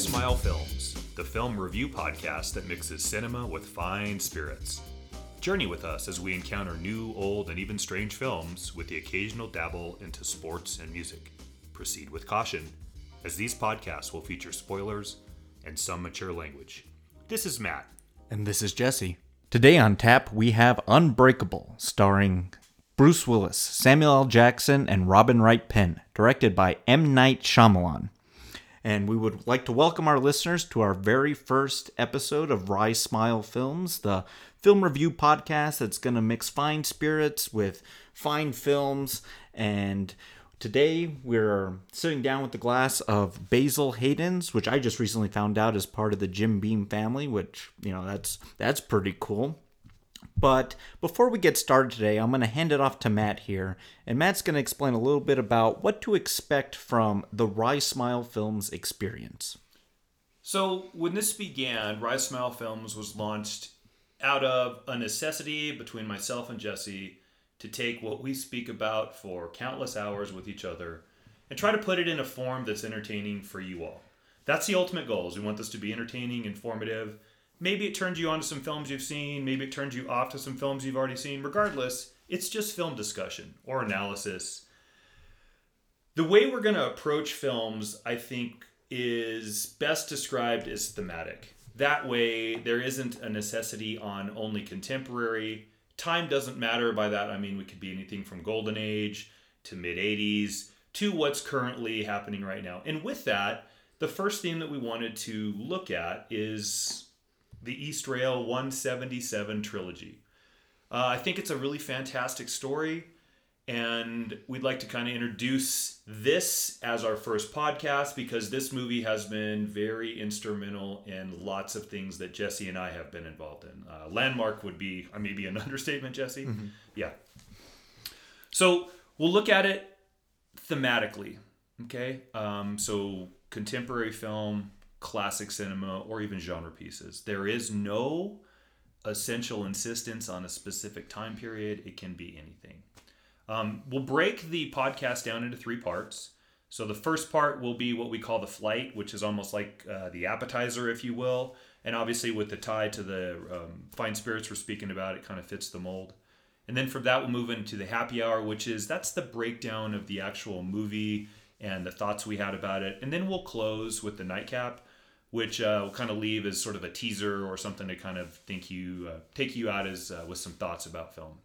Smile Films, the film review podcast that mixes cinema with fine spirits. Journey with us as we encounter new, old, and even strange films with the occasional dabble into sports and music. Proceed with caution, as these podcasts will feature spoilers and some mature language. This is Matt. And this is Jesse. Today on tap, we have Unbreakable, starring Bruce Willis, Samuel L. Jackson, and Robin Wright Penn, directed by M. Night Shyamalan. And we would like to welcome our listeners to our very first episode of Rise Smile Films, the film review podcast that's going to mix fine spirits with fine films. And today we're sitting down with a glass of Basil Hayden's, which I just recently found out is part of the Jim Beam family, which, you know, that's that's pretty cool. But before we get started today, I'm going to hand it off to Matt here, and Matt's going to explain a little bit about what to expect from the Rise Smile Films experience. So, when this began, Rise Smile Films was launched out of a necessity between myself and Jesse to take what we speak about for countless hours with each other and try to put it in a form that's entertaining for you all. That's the ultimate goal. Is we want this to be entertaining, informative, maybe it turns you on to some films you've seen, maybe it turns you off to some films you've already seen. Regardless, it's just film discussion or analysis. The way we're going to approach films, I think, is best described as thematic. That way, there isn't a necessity on only contemporary. Time doesn't matter. By that, I mean we could be anything from golden age to mid 80s to what's currently happening right now. And with that, the first theme that we wanted to look at is the Eastrail 177 trilogy. Uh, I think it's a really fantastic story, and we'd like to kind of introduce this as our first podcast because this movie has been very instrumental in lots of things that Jesse and I have been involved in. Uh, landmark would be uh, maybe an understatement, Jesse. Mm-hmm. Yeah. So we'll look at it thematically. Okay. Um, so contemporary film, classic cinema or even genre pieces. There is no essential insistence on a specific time period, it can be anything. Um, we'll break the podcast down into three parts. So the first part will be what we call the flight, which is almost like uh, the appetizer, if you will. And obviously, with the tie to the um, fine spirits we're speaking about, it kind of fits the mold. And then from that, we'll move into the happy hour, which is that's the breakdown of the actual movie and the thoughts we had about it. And then we'll close with the nightcap, which uh, will kind of leave as sort of a teaser or something to kind of think you uh, take you out as uh, with some thoughts about film.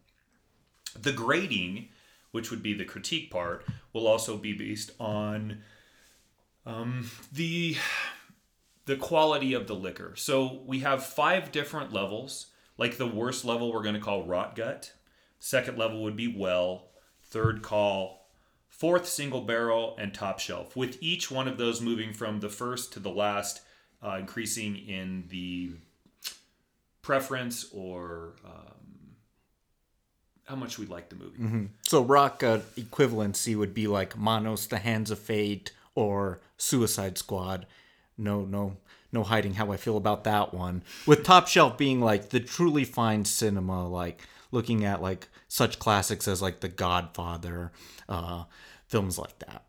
The grading, which would be the critique part, will also be based on um, the the quality of the liquor. So we have five different levels. Like the worst level, we're going to call rot gut. Second level would be well. Third call fourth single barrel and top shelf with each one of those moving from the first to the last uh, increasing in the preference or um, how much we like the movie. Mm-hmm. So rock uh, equivalency would be like Manos, The Hands of Fate, or Suicide Squad. No, no, no hiding how I feel about that one. With Top Shelf being like the truly fine cinema, like looking at like such classics as like The Godfather, uh, films like that.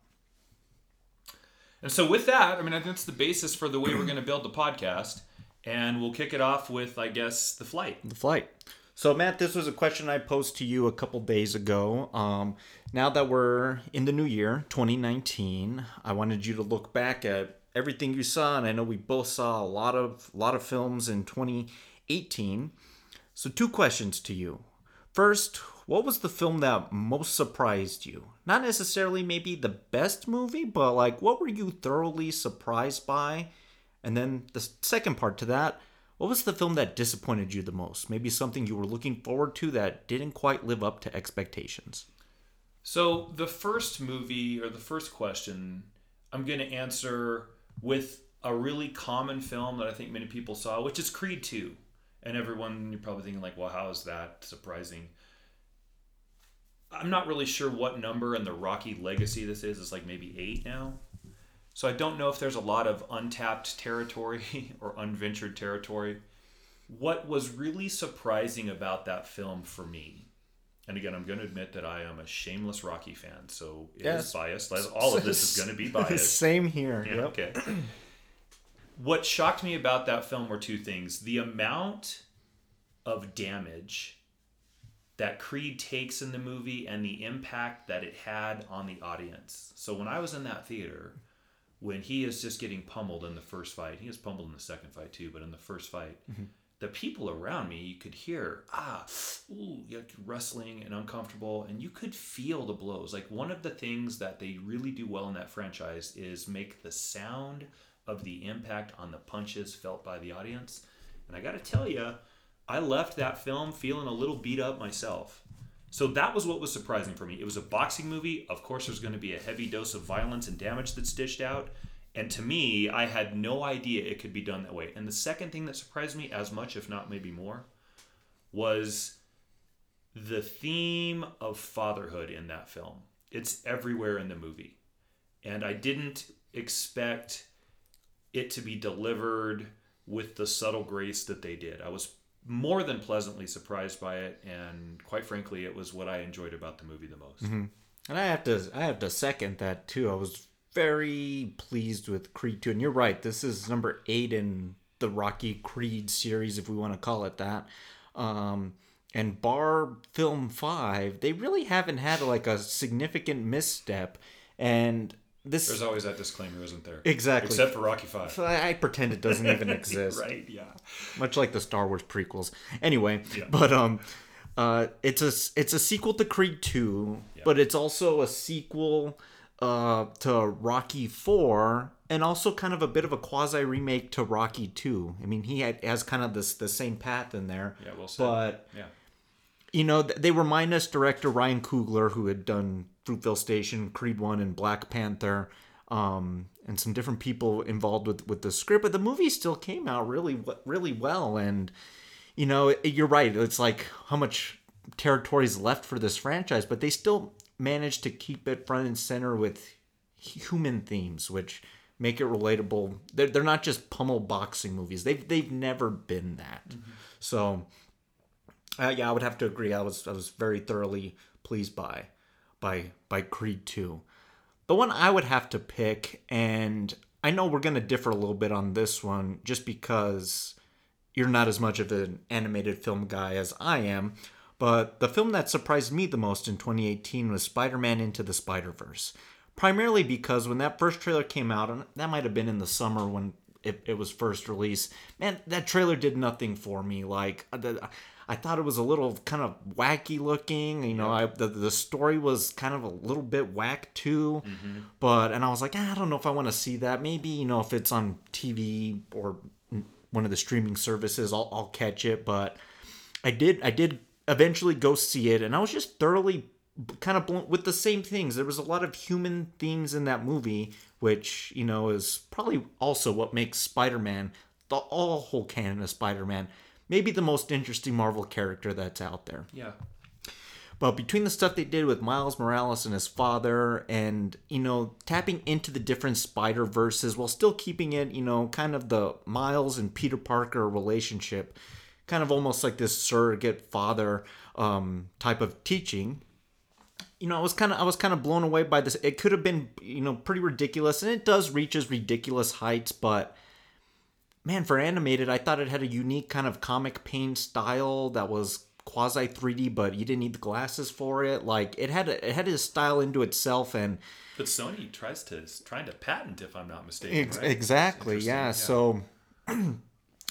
And so, with that, I mean, I think that's the basis for the way we're going to build the podcast. And we'll kick it off with, I guess, the flight. The flight. So, Matt, this was a question I posed to you a couple days ago. Um, now that we're in the new year, 2019, I wanted you to look back at everything you saw, and I know we both saw a lot of lot of films in 2018. So, two questions to you. First, what was the film that most surprised you? Not necessarily maybe the best movie, but like what were you thoroughly surprised by? And then the second part to that, what was the film that disappointed you the most? Maybe something you were looking forward to that didn't quite live up to expectations. So, the first movie or the first question, I'm going to answer with a really common film that I think many people saw, which is Creed 2. And everyone, you're probably thinking, like, well, how is that surprising? I'm not really sure what number in the Rocky legacy this is. It's like maybe eight now. So I don't know if there's a lot of untapped territory or unventured territory. What was really surprising about that film for me, and again, I'm going to admit that I am a shameless Rocky fan, so it yes. is biased. All of this is going to be biased. Same here. Yeah, yep. Okay. what shocked me about that film were two things: the amount of damage that Creed takes in the movie and the impact that it had on the audience. So when I was in that theater, when he is just getting pummeled in the first fight, he is pummeled in the second fight too, but in the first fight, the people around me, you could hear ah, ooh, like wrestling and uncomfortable, and you could feel the blows. Like one of the things that they really do well in that franchise is make the sound of the impact on the punches felt by the audience. And I got to tell you, I left that film feeling a little beat up myself. So that was what was surprising for me. It was a boxing movie. Of course, there's going to be a heavy dose of violence and damage that's dished out. And to me, I had no idea it could be done that way. And the second thing that surprised me as much, if not maybe more, was the theme of fatherhood in that film. It's everywhere in the movie. And I didn't expect it to be delivered with the subtle grace that they did. I was more than pleasantly surprised by it, and quite frankly, it was what I enjoyed about the movie the most. And I have to I have to second that too. I was very pleased with Creed 2. And you're right, this is number 8 in the Rocky Creed series if we want to call it that. Um and bar film 5, they really haven't had like a significant misstep and this There's always that disclaimer, isn't there? Exactly. Except for Rocky Five. I I pretend it doesn't even exist. right? Yeah. much like the Star Wars prequels. Anyway, Yeah. but um, uh, it's a it's a sequel to Creed Two, but it's also a sequel uh to Rocky Four, and also kind of a bit of a quasi remake to Rocky Two. I mean, he had, has kind of this the same path in there. Yeah. Well said. But yeah. you know, they remind us director Ryan Coogler, who had done Fruitvale Station, Creed One, and Black Panther, um, and some different people involved with with the script. But the movie still came out really, really well. And you know, it- you're right. It's like how much territory is left for this franchise, but they still managed to keep it front and center with human themes, which make it relatable. They're, they're not just pummel boxing movies. They've they've never been that. So uh, yeah, I would have to agree. I was I was very thoroughly pleased by by by Creed 2. The one I would have to pick and I know we're going to differ a little bit on this one just because you're not as much of an animated film guy as I am, but the film that surprised me the most in 2018 was Spider-Man Into the Spider-Verse. Primarily because when that first trailer came out, and that might have been in the summer when it, it was first released, man, that trailer did nothing for me. Like, uh, I thought it was a little kind of wacky looking. You know, I the, the story was kind of a little bit whack too. But and I was like, "Ah, I don't know if I want to see that. Maybe you know if it's on TV or one of the streaming services, I'll, I'll catch it. But I did I did eventually go see it, and I was just thoroughly kind of blown with the same things. There was a lot of human themes in that movie, which you know is probably also what makes Spider-Man the all whole canon of Spider-Man maybe the most interesting Marvel character that's out there. Yeah. But between the stuff they did with Miles Morales and his father, and you know, tapping into the different Spider Verses while still keeping it, you know, kind of the Miles and Peter Parker relationship, kind of almost like this surrogate father um, type of teaching. You know, I was kind of I was kind of blown away by this. It could have been, you know, pretty ridiculous, and it does reach its ridiculous heights, but man, for animated, I thought it had a unique kind of comic pain style that was quasi 3D, but you didn't need the glasses for it. Like it had a, it had a style into itself, and But Sony tries to trying to patent, if I'm not mistaken. Ex- right? exactly, Interesting, yeah. So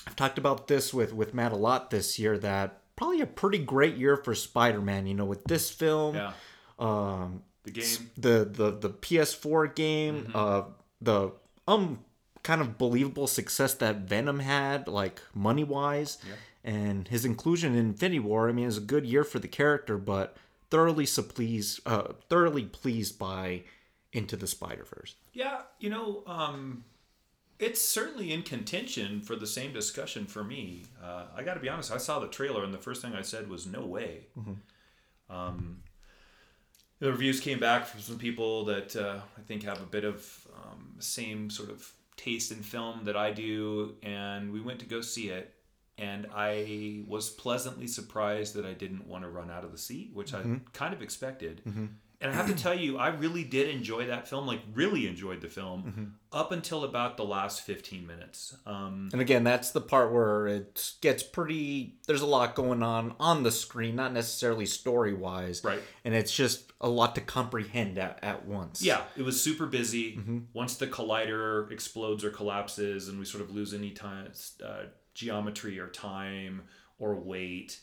I've talked about this with with Matt a lot this year. That probably a pretty great year for Spider-Man. You know, with this film, yeah, um, the game. the the the PS4 game, Mm-hmm. uh, the um kind of believable success that Venom had, like money wise, and his inclusion in Infinity War. I mean, it was a good year for the character, but thoroughly so pleased, uh, thoroughly pleased by Into the Spider Verse. Yeah, you know, um, it's certainly in contention for the same discussion for me. Uh, I got to be honest. I saw the trailer, and the first thing I said was, "No way." Um, the reviews came back from some people that uh, I think have a bit of um, same sort of taste in film that I do, and we went to go see it. And I was pleasantly surprised that I didn't want to run out of the seat, which I mm-hmm. kind of expected. Mm-hmm. And I have to tell you, I really did enjoy that film. Like, really enjoyed the film Mm-hmm. up until about the last fifteen minutes. Um, And again, that's the part where it gets pretty. There's a lot going on on the screen, not necessarily story wise. Right. And it's just a lot to comprehend at, at once. yeah, it was super busy. Mm-hmm. Once the collider explodes or collapses, and we sort of lose any time, uh, geometry or time or weight.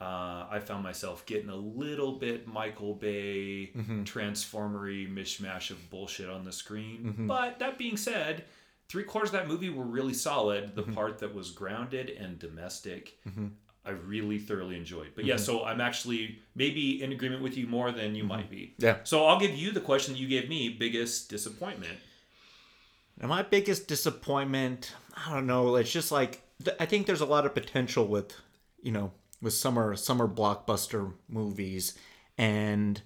Uh, I found myself getting a little bit Michael Bay Mm-hmm. transformery mishmash of bullshit on the screen. But that being said, three quarters of that movie were really solid. Mm-hmm. The part that was grounded and domestic, I really thoroughly enjoyed. But yeah, so I'm actually maybe in agreement with you more than you might be. Mm-hmm. Yeah. So I'll give you the question that you gave me: biggest disappointment. And my biggest disappointment, I don't know. It's just like I think there's a lot of potential with, you know, with summer summer blockbuster movies, and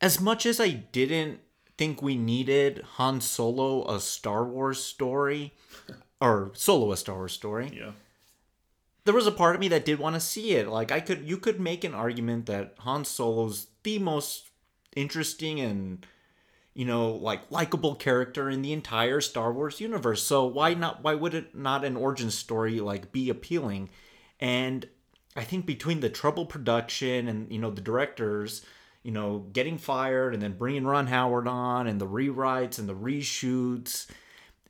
as much as I didn't think we needed Han Solo a Star Wars story, or Solo a Star Wars story, Yeah. there was a part of me that did want to see it. Like I could, you could make an argument that Han Solo's the most interesting and you know like likable character in the entire Star Wars universe. So why not? Why would it not an origin story like be appealing? And I think between the trouble production and you know the directors, you know getting fired and then bringing Ron Howard on and the rewrites and the reshoots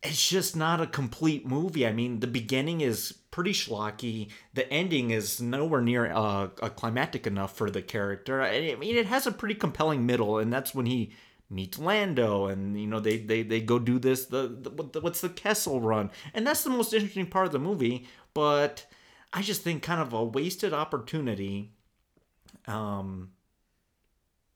it's just not a complete movie. I mean, the beginning is pretty schlocky. The ending is nowhere near uh, a climactic enough for the character. I mean, it has a pretty compelling middle, and that's when he meets Lando, and you know they they, they go do this the the- what's the Kessel Run, and that's the most interesting part of the movie. But I just think kind of a wasted opportunity. Um,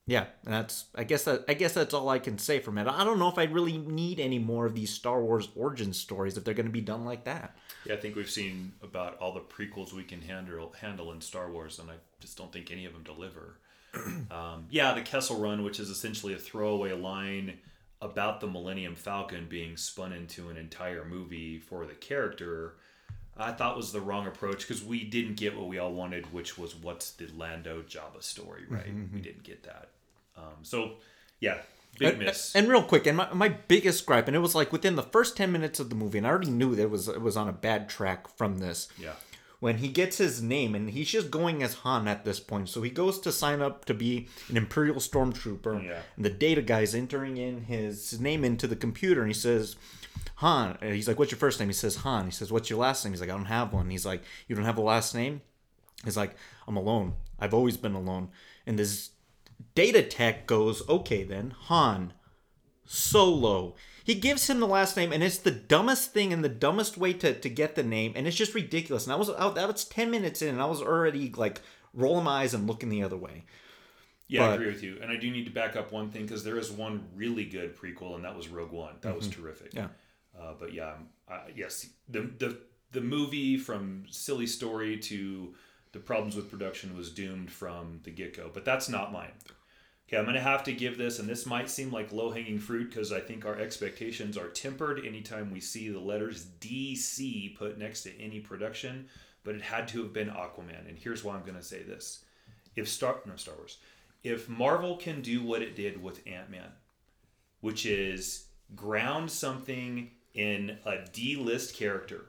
yeah, and that's I guess that I guess that's all I can say from it. I don't know if I really need any more of these Star Wars origin stories if they're going to be done like that. Yeah, I think we've seen about all the prequels we can handle handle in Star Wars, and I just don't think any of them deliver. um, yeah, the Kessel Run, which is essentially a throwaway line about the Millennium Falcon being spun into an entire movie for the character, I thought was the wrong approach because we didn't get what we all wanted, which was what's the Lando Jabba story, right? We didn't get that. Um, so, yeah, big And- miss. And, real quick, and my, my biggest gripe, and it was like within the first ten minutes of the movie, and I already knew that it was it was on a bad track from this. yeah. When he gets his name, and he's just going as Han at this point, so he goes to sign up to be an Imperial Stormtrooper. Yeah. And the data guy's entering in his name into the computer, and he says, Han. And he's like, "What's your first name?" He says, Han. He says, "What's your last name?" He's like, "I don't have one." He's like, "You don't have a last name?" He's like, I'm alone. I've always been alone. And this data tech goes, okay, then, Han, Solo. He gives him the last name, and it's the dumbest thing and the dumbest way to, to get the name, and it's just ridiculous. And I was that was ten minutes in, and I was already like rolling my eyes and looking the other way. Yeah, I agree with you. And I do need to back up one thing because there is one really good prequel, and that was Rogue One. That was terrific. Mm-hmm. Yeah. Uh, but yeah, uh, yes, the the the movie from silly story to the problems with production was doomed from the get go. But that's not mine. Okay, I'm gonna have to give this, and this might seem like low hanging fruit because I think our expectations are tempered anytime we see the letters DC put next to any production. But it had to have been Aquaman, and here's why I'm gonna say this: if Star no Star Wars, if Marvel can do what it did with Ant Man, which is ground something in a D list character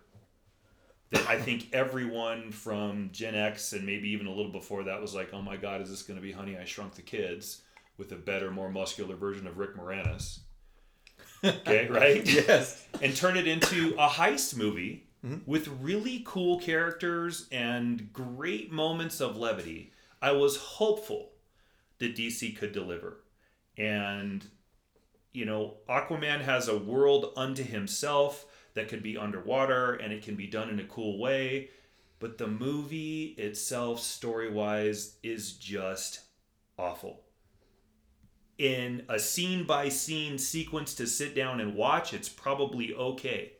that I think everyone from Gen X and maybe even a little before that was like, oh my God, is this going to be Honey, I Shrunk the Kids with a better, more muscular version of Rick Moranis? Okay, right? Yes. and turn it into a heist movie mm-hmm. with really cool characters and great moments of levity. I was hopeful that DC could deliver. And, you know, Aquaman has a world unto himself that could be underwater and it can be done in a cool way. But the movie itself, story wise, is just awful in a scene by scene sequence to sit down and watch, it's probably okay.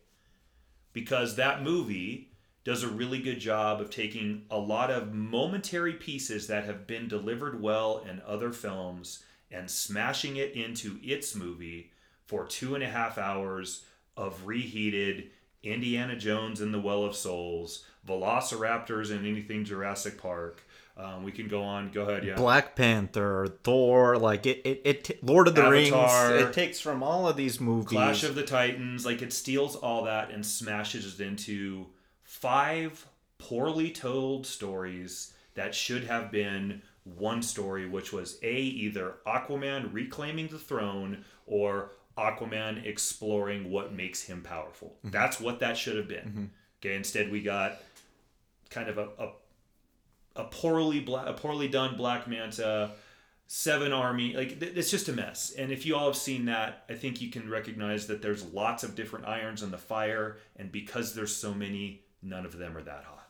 Because that movie does a really good job of taking a lot of momentary pieces that have been delivered well in other films and smashing it into its movie for two and a half hours of reheated Indiana Jones and the Well of Souls, Velociraptors and anything Jurassic Park, Um, we can go on. Go ahead. Yeah. Black Panther, Thor, like it, it, it Lord of the Avatar. Rings. It takes from all of these movies. Clash of the Titans, like it steals all that and smashes it into five poorly told stories that should have been one story, which was A, either Aquaman reclaiming the throne or Aquaman exploring what makes him powerful. Mm-hmm. That's what that should have been. Mm-hmm. Okay, instead we got kind of a, a a poorly bla- a poorly done Black Manta, seven army like th- it's just a mess. And if you all have seen that, I think you can recognize that there's lots of different irons in the fire, and because there's so many, none of them are that hot.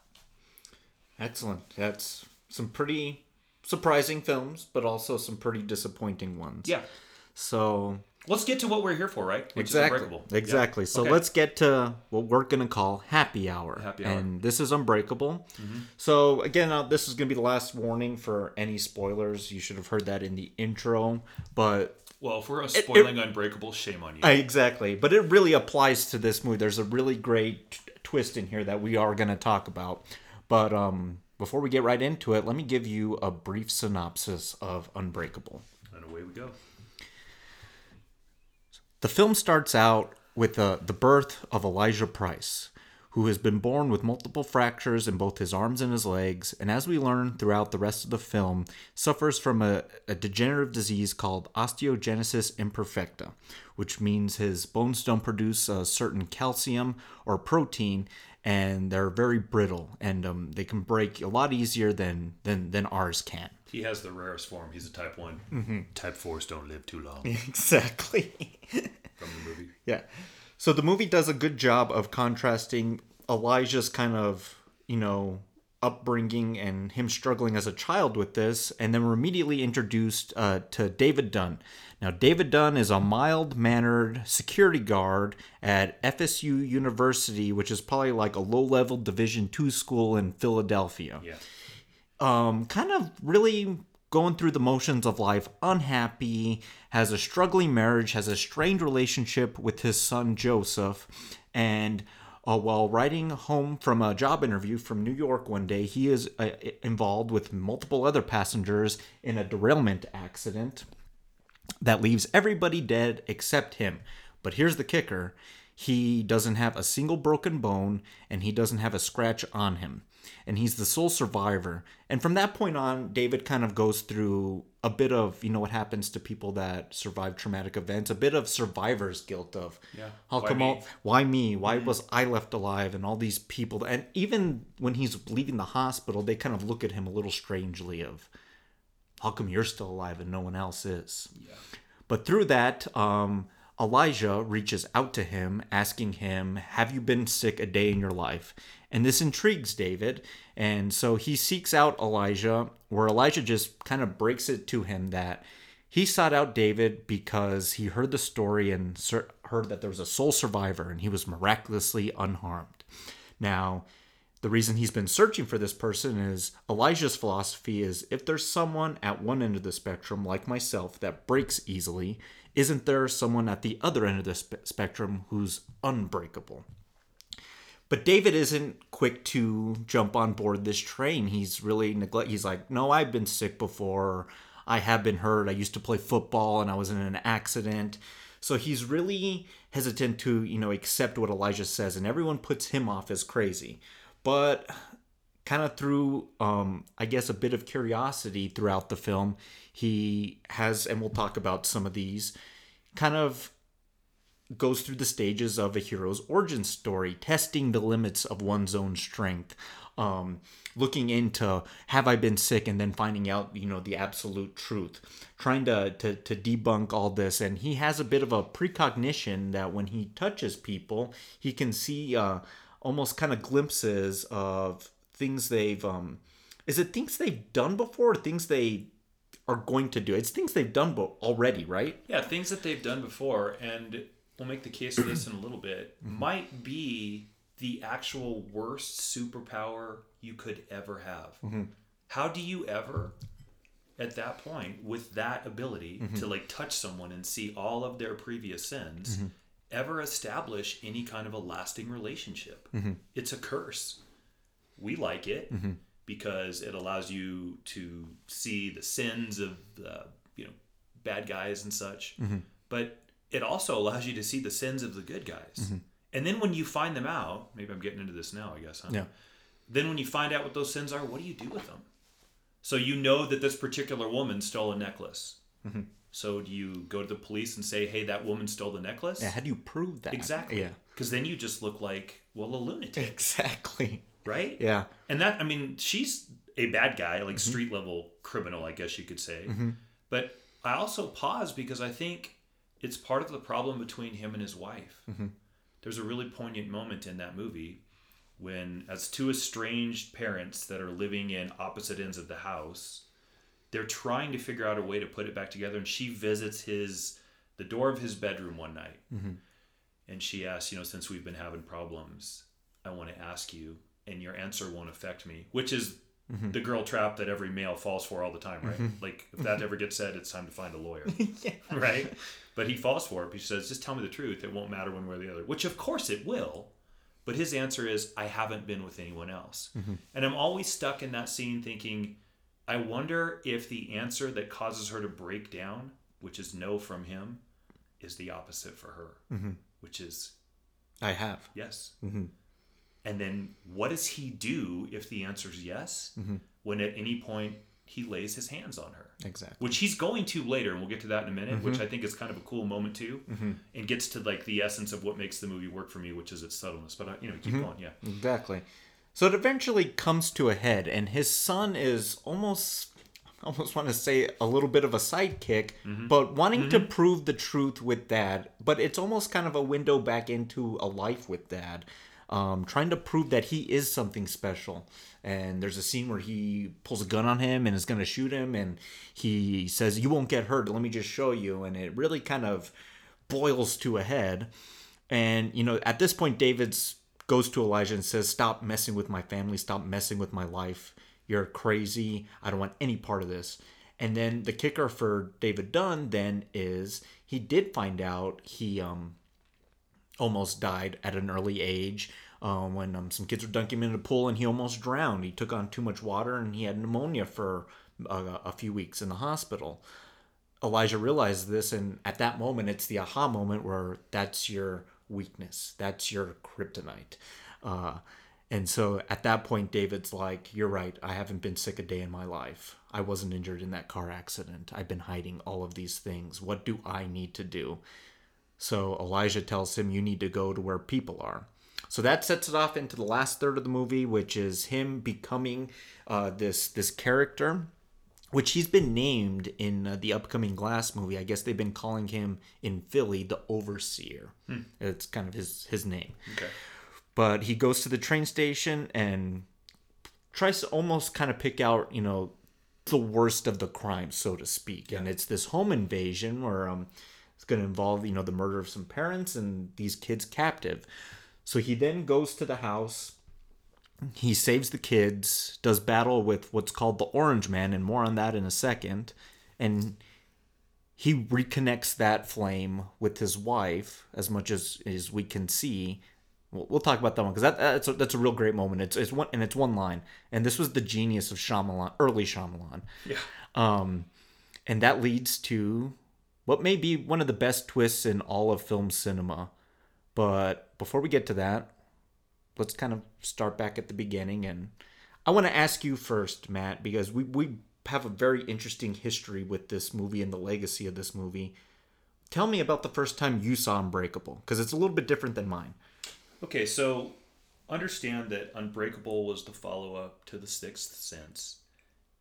Excellent. That's some pretty surprising films, but also some pretty disappointing ones. Yeah, So let's get to what we're here for, right? Which exactly, is Unbreakable. exactly. Yeah. So Okay. let's get to what we're gonna call happy hour. Happy hour. Mm-hmm. And this is Unbreakable. So again, uh, this is gonna be the last warning for any spoilers. You should have heard that in the intro, but Well, if we're spoiling Unbreakable, shame on you. Exactly. But it really applies to this movie. There's a really great t- twist in here that we are gonna talk about. But um, before we get right into it, let me give you a brief synopsis of Unbreakable. and away we go. The film starts out with uh, the birth of Elijah Price, who has been born with multiple fractures in both his arms and his legs, and as we learn throughout the rest of the film, suffers from a, a degenerative disease called osteogenesis imperfecta, which means his bones don't produce a certain calcium or protein, and they're very brittle, and um, they can break a lot easier than than, than ours can. He has the rarest form. He's a Type One. Mm-hmm. Type Fours don't live too long. Exactly. From the movie. Yeah. So the movie does a good job of contrasting Elijah's kind of, you know, upbringing and him struggling as a child with this, and then we're immediately introduced uh, to David Dunn. Now, David Dunn is a mild mannered security guard at FSU University, which is probably like a low level Division two school in Philadelphia Yeah. um, kind of really going through the motions of life, unhappy, has a struggling marriage, has a strained relationship with his son Joseph, and uh, while riding home from a job interview from New York one day, he is uh, involved with multiple other passengers in a derailment accident that leaves everybody dead except him. But here's the kicker he doesn't have a single broken bone and he doesn't have a scratch on him. And he's the sole survivor. And from that point on, David kind of goes through a bit of, you know, what happens to people that survive traumatic events, a bit of survivor's guilt of, Yeah. how Why come me? all, why me? Why was I left alive? And all these people. And even when he's leaving the hospital, they kind of look at him a little strangely of, how come you're still alive and no one else is? Yeah. But through that, um, Elijah reaches out to him, asking him, Have you been sick a day in your life? And this intrigues David. And so he seeks out Elijah, where Elijah just kind of breaks it to him that he sought out David because he heard the story and heard that there was a sole survivor and he was miraculously unharmed. Now, the reason he's been searching for this person is Elijah's philosophy is if there's someone at one end of the spectrum, like myself, that breaks easily, isn't there someone at the other end of the spe- spectrum who's unbreakable? But David isn't quick to jump on board this train. He's really neglect. He's like, no, I've been sick before. I have been hurt. I used to play football and I was in an accident. So he's really hesitant to, you know, accept what Elijah says, and everyone puts him off as crazy. But kind of through, um, I guess, a bit of curiosity throughout the film, he has, and we'll talk about some of these, kind of goes through the stages of a hero's origin story, testing the limits of one's own strength, um, looking into have I been sick, and then finding out, you know, the absolute truth, trying to, to, to debunk all this. And he has a bit of a precognition that when he touches people, he can see uh, almost kind of glimpses of things they've, um, is it things they've done before or things they are going to do? It's things they've done already, right? Yeah, things that they've done before, and we'll make the case of this in a little bit, mm-hmm. might be the actual worst superpower you could ever have. Mm-hmm. How do you ever, at that point, with that ability mm-hmm. to like touch someone and see all of their previous sins, ever establish any kind of a lasting relationship? It's a curse. We like it. Because it allows you to see the sins of the you know bad guys and such. Mm-hmm. But it also allows you to see the sins of the good guys. Mm-hmm. And then when you find them out, maybe I'm getting into this now, I guess. Huh? Yeah. Then when you find out what those sins are, what do you do with them? So you know that this particular woman stole a necklace. Mm-hmm. So do you go to the police and say, "Hey, that woman stole the necklace"? Yeah, how do you prove that? Exactly. Yeah. Because then you just look like well a lunatic, Exactly. Right? Yeah. And that I mean, she's a bad guy, like mm-hmm. street level criminal, I guess you could say. Mm-hmm. But I also pause because I think it's part of the problem between him and his wife. Mm-hmm. There's a really poignant moment in that movie when, as two estranged parents that are living in opposite ends of the house, they're trying to figure out a way to put it back together. And she visits his the door of his bedroom one night, and she asks, you know, since we've been having problems, I want to ask you, and your answer won't affect me, which is the girl trap that every male falls for all the time, right? Mm-hmm. Like if that ever gets said, it's time to find a lawyer, right? But he falls for it. He says, just tell me the truth. It won't matter one way or the other, which of course it will. But his answer is, I haven't been with anyone else. Mm-hmm. And I'm always stuck in that scene thinking, I wonder if the answer that causes her to break down, which is no from him, is the opposite for her, mm-hmm. which is I have. yes. Mhm. And then what does he do if the answer is yes? Mm-hmm. When at any point he lays his hands on her, Exactly. which he's going to later, and we'll get to that in a minute, which mm-hmm. I think is kind of a cool moment too, mm-hmm. and gets to like the essence of what makes the movie work for me, which is its subtleness. But uh, you know, keep mm-hmm. going, yeah. Exactly. So it eventually comes to a head, and his son is almost, almost want to say a little bit of a sidekick, but wanting to prove the truth with dad. But it's almost kind of a window back into a life with dad, um, trying to prove that he is something special. And there's a scene where he pulls a gun on him and is going to shoot him, and he says, "You won't get hurt. Let me just show you." And it really kind of boils to a head. And you know, at this point, David's goes to Elijah and says, "Stop messing with my family. Stop messing with my life. You're crazy. I don't want any part of this." And then the kicker for David Dunn then is he did find out he um almost died at an early age um, when um, some kids were dunking him in a pool and he almost drowned. He took on too much water and he had pneumonia for uh, a few weeks in the hospital. Elijah realized this, and at that moment, it's the aha moment where that's your weakness, that's your kryptonite. Uh, and so at that point, David's like, You're right, I haven't been sick a day in my life. I wasn't injured in that car accident. I've been hiding all of these things. What do I need to do? So Elijah tells him, You need to go to where people are. So that sets it off into the last third of the movie, which is him becoming uh, this this character which he's been named in uh, the upcoming Glass movie. I guess they've been calling him in Philly the Overseer. It's kind of his his name. Okay. But he goes to the train station and tries to almost kind of pick out, you know, the worst of the crime, so to speak. And it's this home invasion where um, it's going to involve, you know, the murder of some parents and these kids captive. So he then goes to the house he saves the kids, does battle with what's called the Orange Man, and more on that in a second. And he reconnects that flame with his wife as much as, as we can see. We'll, we'll talk about that one because that, that's a, that's a real great moment. It's it's one and it's one line, and this was the genius of Shyamalan, early Shyamalan. Yeah. Um, and that leads to what may be one of the best twists in all of film cinema. But before we get to that, let's kind of start back at the beginning. And I want to ask you first, Matt, because we, we have a very interesting history with this movie and the legacy of this movie. Tell me about the first time you saw Unbreakable, because it's a little bit different than mine. Okay, so understand that Unbreakable was the follow up to The Sixth Sense.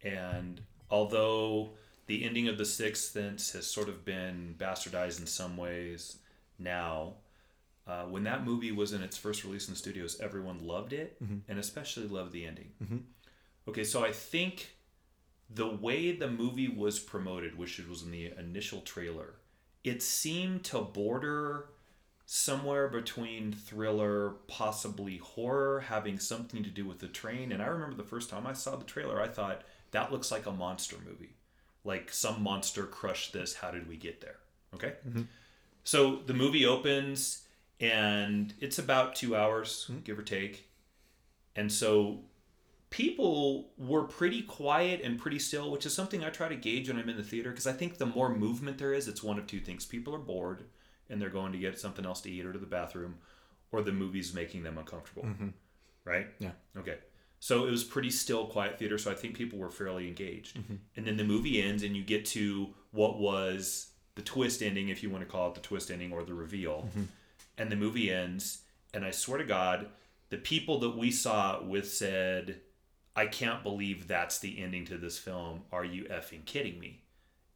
And although the ending of The Sixth Sense has sort of been bastardized in some ways now, uh, when that movie was in its first release in the studios, everyone loved it and especially loved the ending. Okay, so I think the way the movie was promoted, which it was in the initial trailer, it seemed to border somewhere between thriller, possibly horror, having something to do with the train. And I remember the first time I saw the trailer, I thought that looks like a monster movie. Like some monster crushed this. How did we get there? Okay. Mm-hmm. So the movie opens and it's about two hours, mm-hmm. give or take. And so people were pretty quiet and pretty still, which is something I try to gauge when I'm in the theater because I think the more movement there is, it's one of two things. People are bored and they're going to get something else to eat or to the bathroom, or the movie's making them uncomfortable. Mm-hmm. Right? Yeah. Okay. So it was pretty still, quiet theater. So I think people were fairly engaged. Mm-hmm. And then the movie ends, and you get to what was the twist ending, if you want to call it the twist ending or the reveal. Mm-hmm. And the movie ends, and I swear to God, the people that we saw it with said, I can't believe that's the ending to this film. Are you effing kidding me?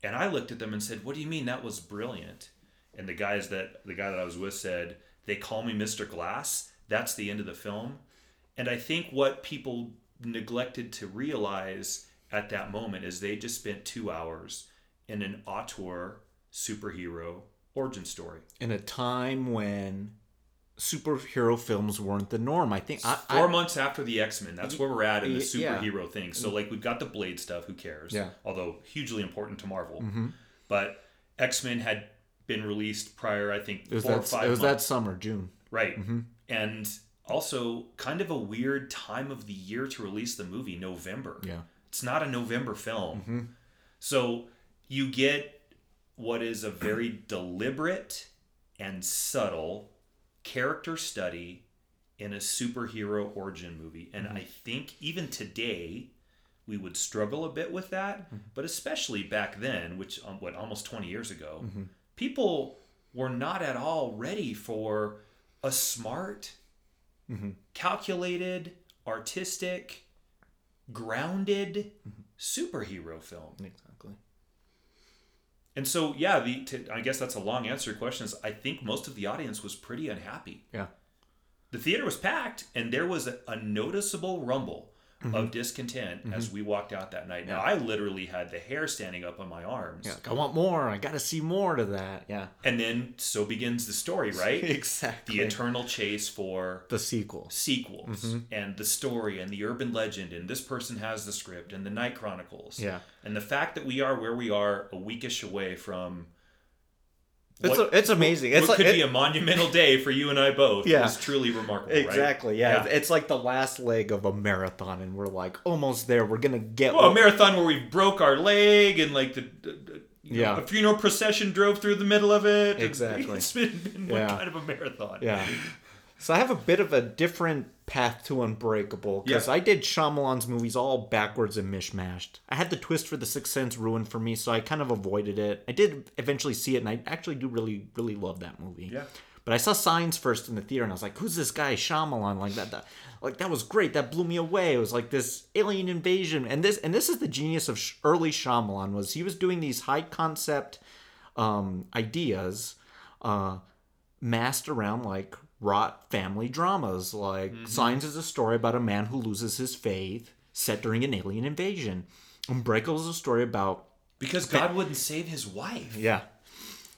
And I looked at them and said, What do you mean that was brilliant? And the guys that the guy that I was with said, They call me Mr. Glass. That's the end of the film. And I think what people neglected to realize at that moment is they just spent two hours in an auteur superhero origin story. In a time when superhero films weren't the norm, I think. I, Four I, months after the X Men, that's where we're at in the Y- yeah. superhero thing. So, like, we've got the Blade stuff. Who cares? Yeah. Although hugely important to Marvel. Mhm. But X Men had been released prior, I think, It was four or that. five It was that summer, June. Right. Mhm. And also, kind of a weird time of the year to release the movie, November. Yeah. It's not a November film. Mhm. So you get what is a very deliberate and subtle character study in a superhero origin movie. And I think even today, we would struggle a bit with that, but especially back then, which, um, what, almost 20 years ago, people were not at all ready for a smart, Mm-hmm. calculated, artistic, grounded superhero film. Exactly. And so, yeah, the to, I guess that's a long answer to your question. Is I think most of the audience was pretty unhappy. Yeah. The theater was packed, and there was a, a noticeable rumble Mm-hmm. of discontent as we walked out that night. Now, I literally had the hair standing up on my arms. Yeah. Like, I want more. I got to see more to that. Yeah. And then so begins the story, right? exactly. the eternal chase for the sequel. sequels Mm-hmm. and the story and the urban legend and this person has the script and the night chronicles Yeah. and the fact that we are where we are a weekish away from It's what- a, it's amazing. It's what like could it- be a monumental day for you and I both Yeah. is truly remarkable right? exactly. Yeah. Yeah. It's like the last leg of a marathon, and we're like almost there. We're gonna get. well, a marathon where we broke our leg and like the, the- you know, Yeah. a funeral procession drove through the middle of it Exactly. it's been, been one Yeah. kind of a marathon Yeah. So I have a bit of a different path to Unbreakable because Yeah. I did Shyamalan's movies all backwards and mishmashed. I had the twist for The Sixth Sense ruined for me, so I kind of avoided it. I did eventually see it, and I actually do really, really love that movie. Yeah. But I saw Signs first in the theater, and I was like, "Who's this guy, Shyamalan?" Like that, that, like that was great. That blew me away. It was like this alien invasion, and this, and this is the genius of early Shyamalan was he was doing these high concept um, ideas, uh, masked around like rot family dramas. Like Signs is a story about a man who loses his faith, set during an alien invasion. Unbreakable is a story about because God wouldn't save his wife yeah.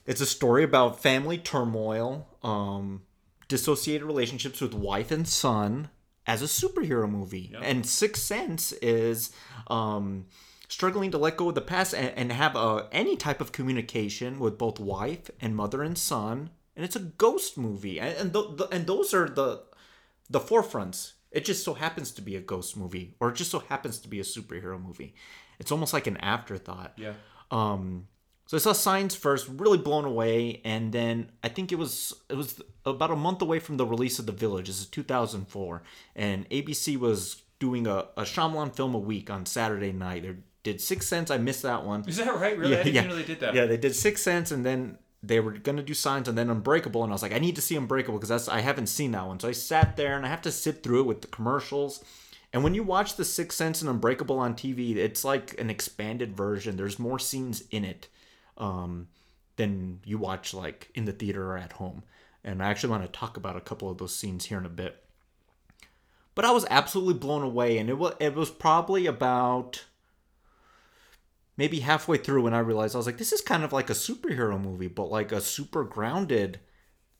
It's a story about family turmoil, um, dissociated relationships with wife and son as a superhero movie. And Sixth Sense is um, struggling to let go of the past and, and have uh any type of communication with both wife and mother and son. And it's a ghost movie. And, and, th- th- and those are the, the forefronts. It just so happens to be a ghost movie, or it just so happens to be a superhero movie. It's almost like an afterthought. yeah Um, so I saw Signs first, really blown away, and then I think it was it was about a month away from the release of The Village. This is 2004, and ABC was doing a, a Shyamalan film a week on Saturday night. They did Six Sense. I missed that one. is that right really I didn't know they did that Yeah, they did Six Sense, and then they were gonna do Signs, and then Unbreakable, and I was like, I need to see Unbreakable because that's I haven't seen that one. So I sat there, and I have to sit through it with the commercials. And when you watch The Sixth Sense and Unbreakable on TV, it's like an expanded version. There's more scenes in it um, than you watch like in the theater or at home. And I actually want to talk about a couple of those scenes here in a bit. But I was absolutely blown away, and it was it was probably about maybe halfway through when I realized I was like, this is kind of like a superhero movie, but like a super grounded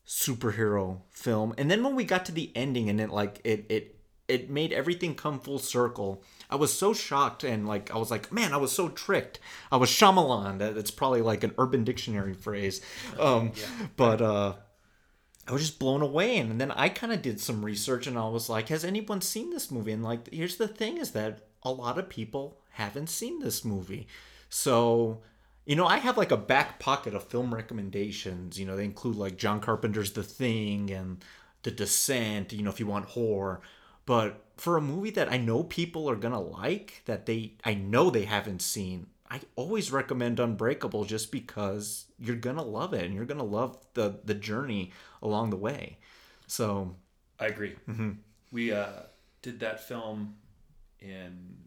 superhero film. And then when we got to the ending and it like it it it made everything come full circle. I was so shocked and like I was like, man, I was so tricked. I was Shyamalan. That's probably like an Urban Dictionary phrase. Um, but uh, I was just blown away. And then I kind of did some research and I was like, has anyone seen this movie? And like, here's the thing is that a lot of people haven't seen this movie. So, you know, I have like a back pocket of film recommendations. You know, they include like John Carpenter's The Thing and The Descent, you know, if you want horror. But for a movie that I know people are going to like, that they, I know they haven't seen, I always recommend Unbreakable just because you're gonna love it and you're gonna love the the journey along the way. So I agree. We uh, did that film in,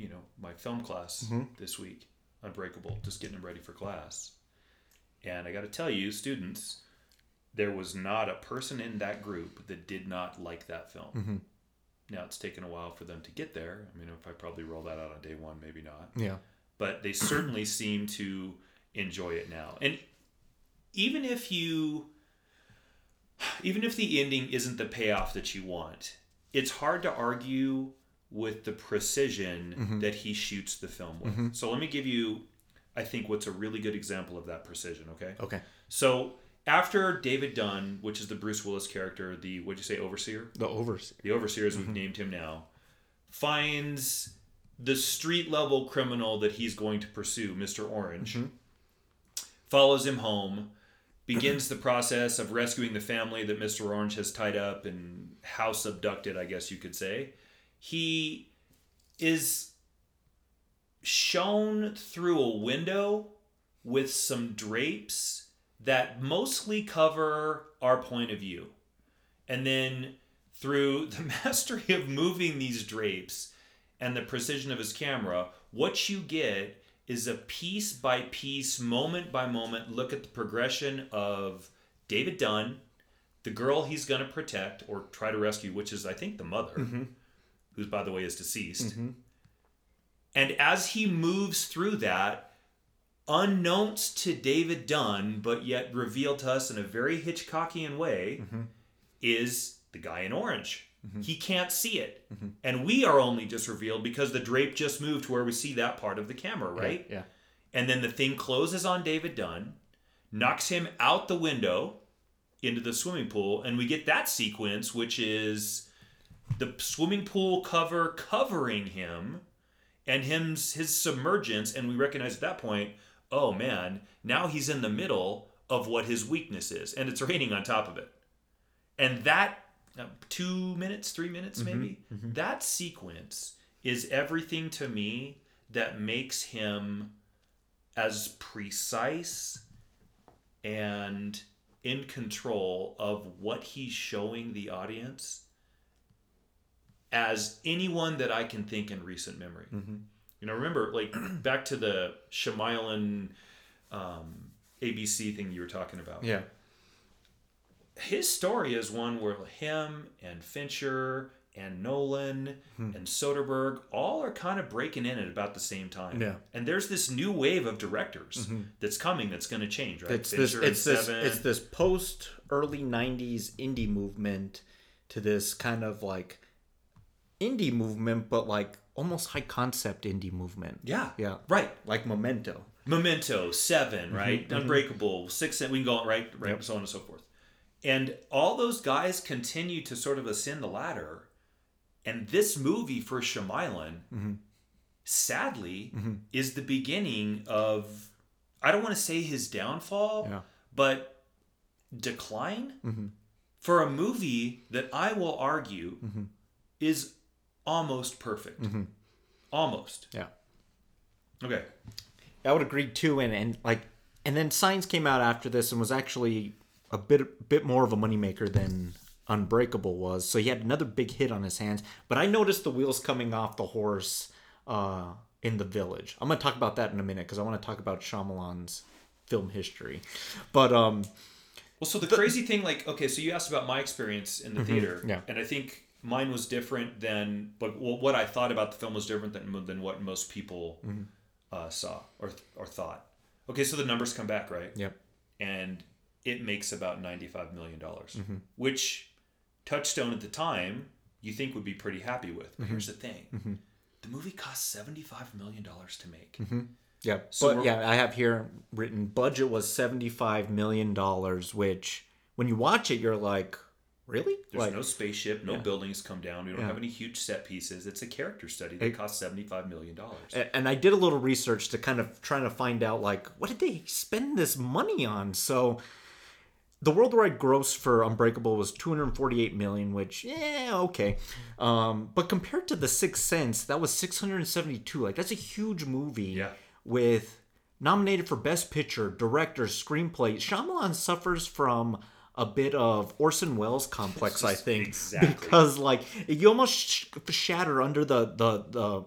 you know, my film class mm-hmm. this week, Unbreakable, just getting them ready for class. And I got to tell you, students, there was not a person in that group that did not like that film. Mm-hmm. Now it's taken a while for them to get there. I mean, if I probably roll that out on day one, maybe not yeah, but they certainly seem to enjoy it now. And even if you even if the ending isn't the payoff that you want, it's hard to argue with the precision mm-hmm. that he shoots the film with. Mm-hmm. So let me give you I think what's a really good example of that precision, okay? okay. So after David Dunn, which is the Bruce Willis character, the what'd you say, overseer? The overseer. the overseer as we've mm-hmm. named him now, finds the street level criminal that he's going to pursue, Mr. Orange, follows him home, begins the process of rescuing the family that Mr. Orange has tied up and house abducted, I guess you could say. He is shown through a window with some drapes that mostly cover our point of view. And then through the mastery of moving these drapes and the precision of his camera, what you get is a piece by piece, moment by moment look at the progression of David Dunn, the girl he's going to protect or try to rescue, which is, I think, the mother, mm-hmm. Who's, by the way, is deceased. Mm-hmm. And as he moves through that, unknowns to David Dunn, but yet revealed to us in a very Hitchcockian way, mm-hmm. is the guy in orange. Mm-hmm. He can't see it. And we are only just revealed because the drape just moved to where we see that part of the camera, right? Yeah. And then the thing closes on David Dunn, knocks him out the window into the swimming pool, and we get that sequence, which is the swimming pool cover covering him and him's his submergence, and we recognize at that point, oh man, now he's in the middle of what his weakness is, and it's raining on top of it. And that uh, two minutes, three minutes, maybe that sequence is everything to me that makes him as precise and in control of what he's showing the audience as anyone that I can think in recent memory. You know, remember, like back to the Shyamalan um, ABC thing you were talking about. Yeah. His story is one where him and Fincher and Nolan Hmm. and Soderbergh all are kind of breaking in at about the same time. Yeah. Mm-hmm. And there's this new wave of directors that's coming that's going to change, right? It's this Fincher and it's this Seven. it's this post early 90s indie movement to this kind of like indie movement but like almost high concept indie movement. yeah. Yeah. Right. Like Memento. Memento, 7 mm-hmm. right? Mm-hmm. Unbreakable, Six, we can go on, right, right, Yep. so on and so forth. And all those guys continue to sort of ascend the ladder. And this movie for Shyamalan, mm-hmm. sadly, is the beginning of, I don't want to say his downfall, Yeah. but decline for a movie that I will argue is almost perfect. Almost. Yeah. Okay. I would agree too, and and like, and then Signs came out after this and was actually a bit bit more of a moneymaker than Unbreakable was. So he had another big hit on his hands. But I noticed the wheels coming off the horse uh, in the Village. I'm gonna talk about that in a minute because I want to talk about Shyamalan's film history. But um, Well, so the, crazy thing, like, okay, so you asked about my experience in the theater, Mm-hmm. yeah. and I think mine was different than, but what I thought about the film was different than than what most people Mm-hmm. uh, saw or or thought. Okay, so the numbers come back, right? yep, And it makes about ninety five million dollars, Mm-hmm. which Touchstone at the time you think would be pretty happy with. Mm-hmm. But here's the thing: the movie cost seventy five million dollars to make. yeah. So but yeah, I have here written budget was seventy five million dollars, which when you watch it, you're like, really? There's like, no spaceship, no Yeah. buildings come down. We don't Yeah. have any huge set pieces. It's a character study that cost seventy-five million dollars. And I did a little research to kind of trying to find out like what did they spend this money on. So the worldwide gross for Unbreakable was 248 million, which yeah okay, um, but compared to The Sixth Sense, that was 672. Like that's a huge movie. Yeah. With nominated for Best Picture, Director, Screenplay, Shyamalan suffers from a bit of Orson Welles complex, I think, Exactly. because like you almost sh- shatter under the the the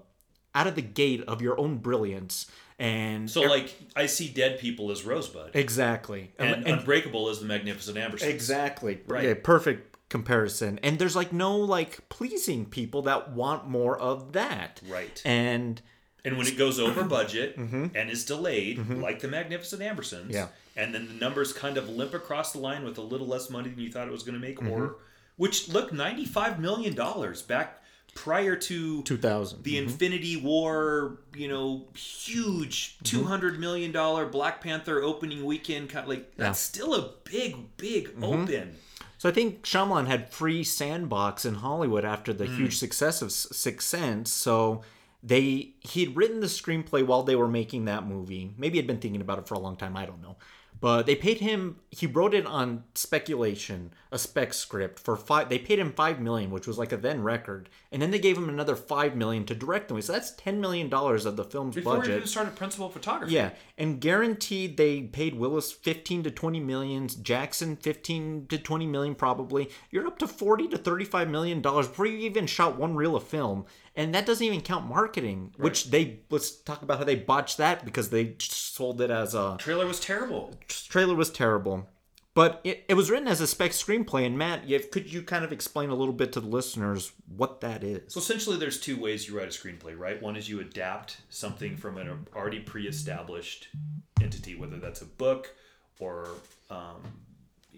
out of the gate of your own brilliance and So, like, I see dead people as Rosebud, exactly and, Unbreakable as the Magnificent Ambersons, exactly Right. yeah perfect comparison and there's like no like pleasing people that want more of that Right. and And when it goes over budget and is delayed, like the Magnificent Ambersons, Mm-hmm. Yeah. And then the numbers kind of limp across the line with a little less money than you thought it was going to make, Mm-hmm. or which look ninety-five million dollars back prior to 2000 the Infinity War, you know, huge Mm-hmm. two hundred million dollar Black Panther opening weekend. Kind of like that's still a big, big Mm-hmm. open. So I think Shyamalan had free sandbox in Hollywood after the huge success of S- Sixth Sense. So they he'd written the screenplay while they were making that movie. Maybe he'd been thinking about it for a long time. I don't know. But they paid him. He wrote it on speculation, a spec script for five. They paid him five million, which was like a then record, and then they gave him another five million to direct the movie. So that's ten million dollars of the film's Before budget. even started principal photography. Yeah, and guaranteed they paid Willis 15 to 20 million, Jackson 15 to 20 million probably. You're up to 40 to 35 million dollars before you even shot one reel of film. And that doesn't even count marketing, which they let's talk about how they botched that because they sold it as a Trailer was terrible. trailer was terrible. But it, it was written as a spec screenplay and Matt, you, could you kind of explain a little bit to the listeners what that is? So essentially, there's two ways you write a screenplay, right? One is you adapt something from an already pre-established entity, whether that's a book or um,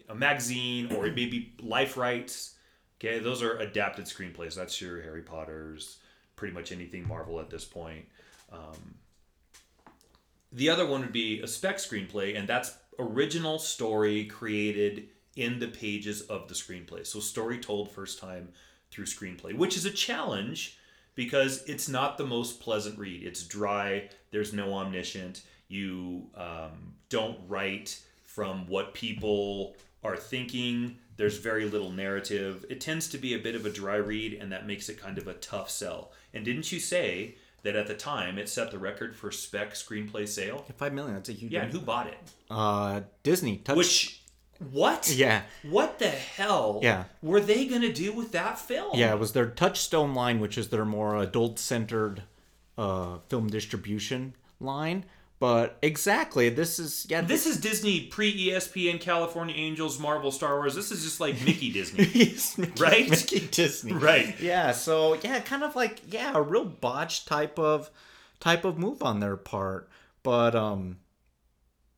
a magazine or maybe life rights. Okay, those are adapted screenplays. That's your Harry Potter's, pretty much anything Marvel at this point. Um, the other one would be a spec screenplay, and that's original story created in the pages of the screenplay. So story told first time through screenplay, which is a challenge because it's not the most pleasant read. It's dry. There's no omniscient. You um, don't write from what people are thinking. There's very little narrative. It tends to be a bit of a dry read, and that makes it kind of a tough sell. And didn't you say that at the time it set the record for spec screenplay sale? Five million, that's a huge Yeah, and who bought it? uh Disney touched Which, what? Yeah. What the hell? Yeah. Were they gonna do with that film? Yeah, it was their Touchstone line, which is their more adult-centered uh, film distribution line. But exactly, this is yeah. This is Disney pre ESPN, California Angels, Marvel, Star Wars. This is just like Mickey Disney. is Mickey, Right? Mickey Disney, Right. Yeah, so yeah, kind of like yeah, a real botch type of type of move on their part. But um,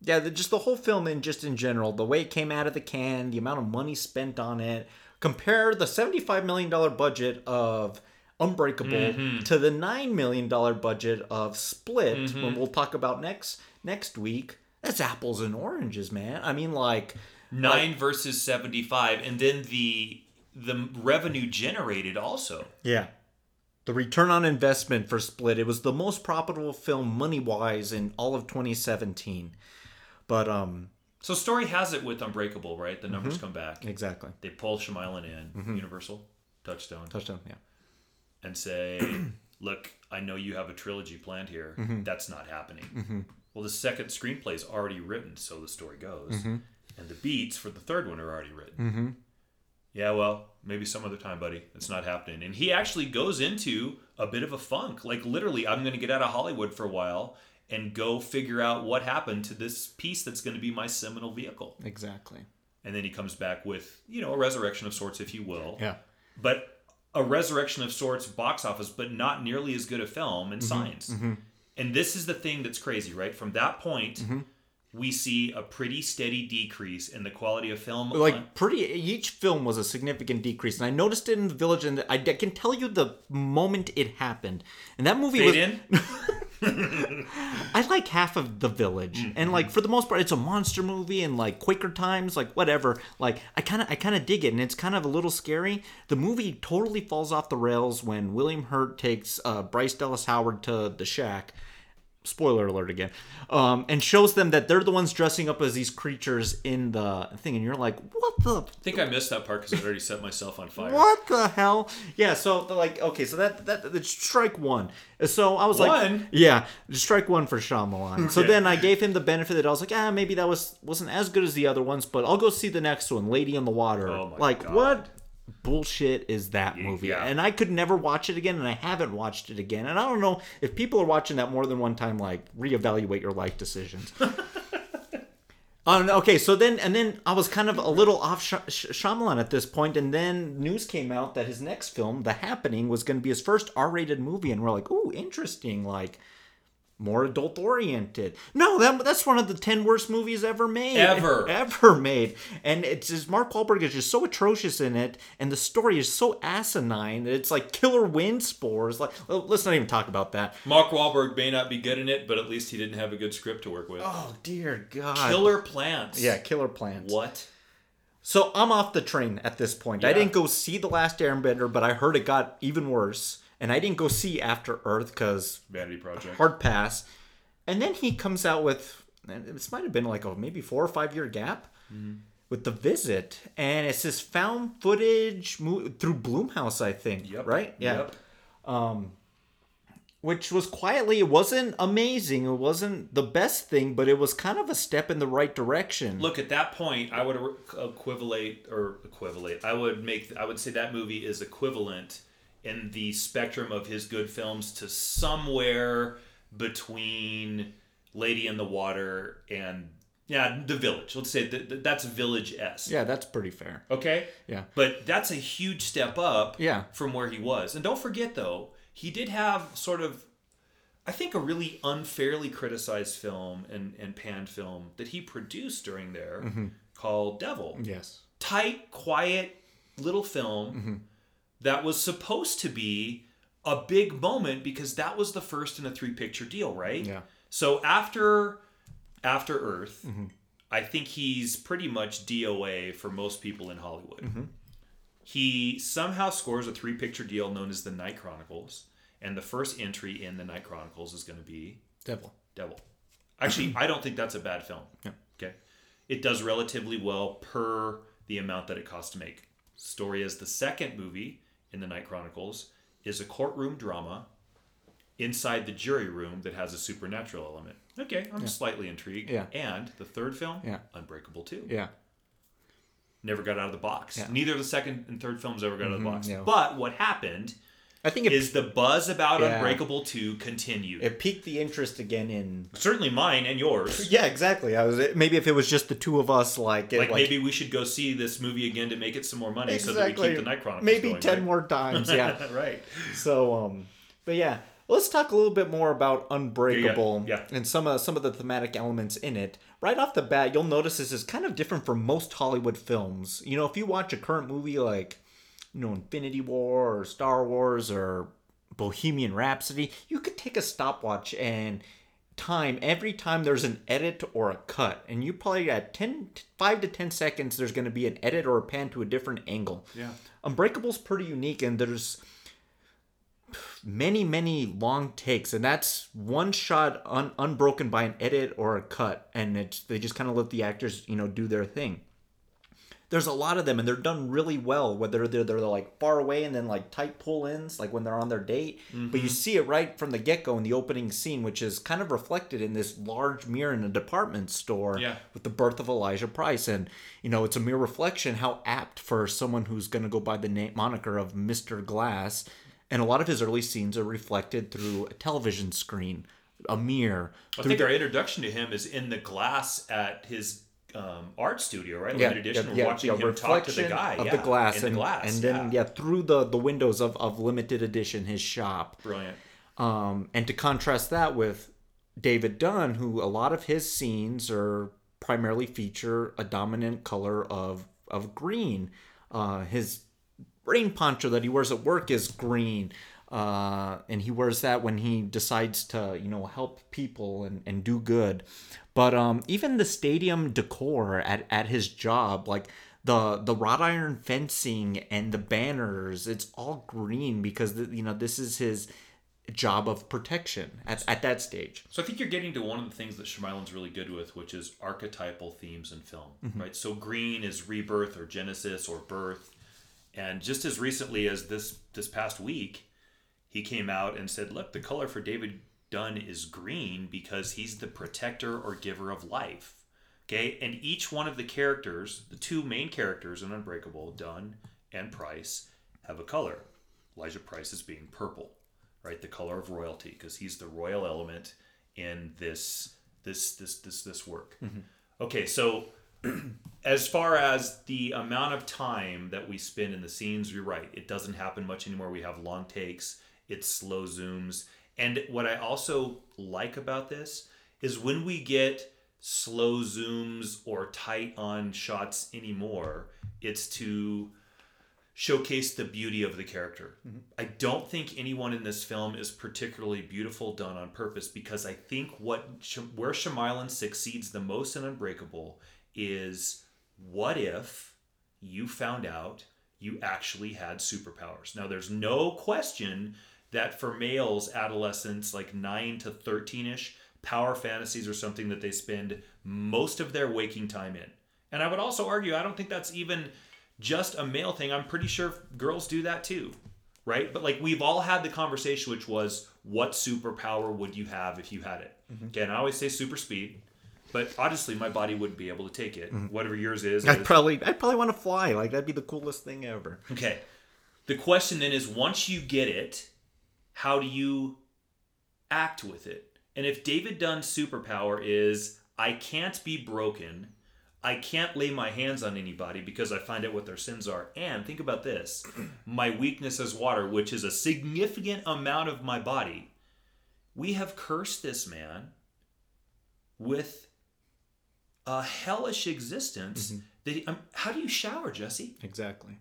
yeah, the, just the whole film and just in general, the way it came out of the can, the amount of money spent on it. Compare the seventy-five million dollar budget of Unbreakable Mm-hmm. to the nine million dollar budget of Split. When we'll talk about next next week, that's apples and oranges, man. I mean, like Nine versus seventy five, and then the the revenue generated also. Yeah. The return on investment for Split, it was the most profitable film money wise in all of 2017. But um So story has it with Unbreakable, right? The Mm-hmm. numbers come back. exactly. They pull Shyamalan in, Mm-hmm. Universal, Touchstone, Touchdown, yeah. And say, "Look, I know you have a trilogy planned here. Mm-hmm. That's not happening." Well, the second screenplay is already written, so the story goes, Mm-hmm. and the beats for the third one are already written. Yeah, well, maybe some other time, buddy. It's not happening. And he actually goes into a bit of a funk. Like literally, I'm going to get out of Hollywood for a while and go figure out what happened to this piece that's going to be my seminal vehicle. Exactly. And then he comes back with, you know, a resurrection of sorts, if you will Yeah. but a resurrection of sorts box office but not nearly as good a film in mm-hmm. Signs. Mm-hmm. And this is the thing that's crazy right? From that point mm-hmm. We see a pretty steady decrease in the quality of film on- Like pretty each film was a significant decrease. And I noticed it in the village and I, I can tell you the moment it happened. And that movie was I like half of the village Mm-hmm. and like for the most part it's a monster movie and like quaker times like whatever like i kind of i kind of dig it and it's kind of a little scary the movie totally falls off the rails when william hurt takes uh, bryce dallas howard to the shack spoiler alert again um, and shows them that they're the ones dressing up as these creatures in the thing and you're like what the I think I missed that part because I already set myself on fire. what the hell? Yeah, so like okay, so that that that's strike one. So I was like, One? yeah, strike one for Shyamalan. So then I gave him the benefit that I was like, ah, maybe that was wasn't as good as the other ones, but I'll go see the next one, Lady in the Water. Oh like God. what? Bullshit is that movie, yeah. and I could never watch it again, and I haven't watched it again, and I don't know if people are watching that more than one time. Like, reevaluate your life decisions. Um, okay, so then and then I was kind of a little off Sh- Sh- Shyamalan at this point, and then news came out that his next film, The Happening, was going to be his first R-rated movie, and we're like, ooh, interesting, like more adult oriented. No, that, that's one of the ten worst movies ever made, Ever. ever made, and it's just Mark Wahlberg is just so atrocious in it, and the story is so asinine that it's like killer wind spores. Like, let's not even talk about that. Mark Wahlberg may not be good in it, but at least he didn't have a good script to work with. Oh dear God! Killer Plants. Yeah, killer plants. What? So I'm off the train at this point. I didn't go see The Last Airbender, but I heard it got even worse. And I didn't go see After Earth because Vanity Project. hard pass. And then he comes out with, this might have been like a maybe four or five year gap Mm-hmm. with The Visit. And it's this found footage mo- through Blumhouse, I think. Yep. Right? Yeah. Yep. Which was quietly, it wasn't amazing. It wasn't the best thing, but it was kind of a step in the right direction. Look, at that point, I would equivalate or equivalate. I would make. I would say that movie is equivalent in the spectrum of his good films to somewhere between Lady in the Water and yeah, The Village. Let's say that that- that's Village S. yeah, that's pretty fair. Okay. Yeah. But that's a huge step up. Yeah. From where he was, and don't forget though, he did have sort of. I think a really unfairly criticized film and, and panned film that he produced during there Mm-hmm. called Devil. Yes. Tight, quiet little film Mm-hmm. That was supposed to be a big moment because that was the first in a three picture deal, right? Yeah. So after after Earth, Mm-hmm. I think he's pretty much DOA for most people in Hollywood. Mm-hmm. He somehow scores a three picture deal known as the Night Chronicles, and the first entry in the Night Chronicles is going to be Devil. Devil. Actually, I don't think that's a bad film. Yeah. Okay. It does relatively well per the amount that it costs to make. Story is the second movie in the Night Chronicles is a courtroom drama inside the jury room that has a supernatural element. Okay, I'm slightly intrigued. Yeah. And the third film, Yeah. Unbreakable 2. Yeah. Never got out of the box. Yeah. Mm-hmm, Neither of the second and third films ever got out of the box. yeah. But what happened I think it, is the buzz about Yeah. Unbreakable 2 continued. it piqued the interest again in. Certainly mine and yours. Yeah, exactly. I was maybe if it was just the two of us, like it- Like, maybe we should go see this movie again to make it some more money so that we exactly keep the Night Chronicles maybe going, ten right? more times. Yeah. right. so, um, but yeah, let's talk a little bit more about Unbreakable Yeah, yeah. and some of some of the thematic elements in it. Right off the bat, you'll notice this is kind of different from most Hollywood films. You know, if you watch a current movie like, you know, Infinity War or Star Wars or Bohemian Rhapsody, you could take a stopwatch and time every time there's an edit or a cut and you probably at 10 5 to 10 seconds there's going to be an edit or a pan to a different angle Yeah. unbreakable's pretty unique and there's many many long takes and that's one shot un- unbroken by an edit or a cut and it's they just kind of let the actors you know do their thing there's a lot of them and they're done really well whether they're, they're like far away and then like tight pull-ins like when they're on their date but Mm-hmm. you see it right from the get-go in the opening scene which is kind of reflected in this large mirror in a department store Yeah. with the birth of elijah price and you know it's a mere reflection how apt for someone who's going to go by the name moniker of mr glass and a lot of his early scenes are reflected through a television screen a mirror I think the- our introduction to him is in the glass at his um, art studio, right? yeah, Limited edition. yeah, We're watching yeah, him talk to the guy of yeah, the glass and, the glass, and then yeah. yeah. through the the windows of, of limited edition his shop brilliant. um, and to contrast that with David Dunn, who a lot of his scenes are primarily feature a dominant color of of green. Uh, his rain poncho that he wears at work is green. uh, and he wears that when he decides to you know help people and, and do good but um, even the stadium decor at, at his job like the the wrought iron fencing and the banners it's all green because the, you know this is his job of protection at, at that stage. So I think you're getting to one of the things that Shyamalan's really good with, which is archetypal themes in film, right? So green is rebirth or genesis or birth, and just as recently as this this past week, he came out and said, "Look, the color for David Dunn is green because he's the protector or giver of life." Okay, and each one of the characters, the two main characters in Unbreakable, Dunn and Price, have a color. Elijah Price is being purple, right? The color of royalty, because he's the royal element in this this this this this work. Mm-hmm. Okay, so as far as the amount of time that we spend in the scenes, you're right. It doesn't happen much anymore. We have long takes, it's slow zooms. And what I also like about this is when we get slow zooms or tight on shots anymore, it's to showcase the beauty of the character. Mm-hmm. I don't think anyone in this film is particularly beautiful done on purpose because I think what where Shyamalan succeeds the most in Unbreakable is what if you found out you actually had superpowers. Now there's no question that for males adolescents like 9 to 13ish power fantasies are something that they spend most of their waking time in. And I would also argue I don't think that's even just a male thing. I'm pretty sure girls do that too, right? But like we've all had the conversation, which was, what superpower would you have if you had it? Mm-hmm. Okay, and I always say super speed, but honestly, my body wouldn't be able to take it. Mm-hmm. Whatever yours is, i'd is. probably i'd probably want to fly like that'd be the coolest thing ever Okay. The question then is once you get it, how do you act with it? And if David Dunn's superpower is I can't be broken, I can't lay my hands on anybody because I find out what their sins are. And think about this my weakness is water, which is a significant amount of my body. We have cursed this man with a hellish existence. That he, um, how do you shower, Jesse? exactly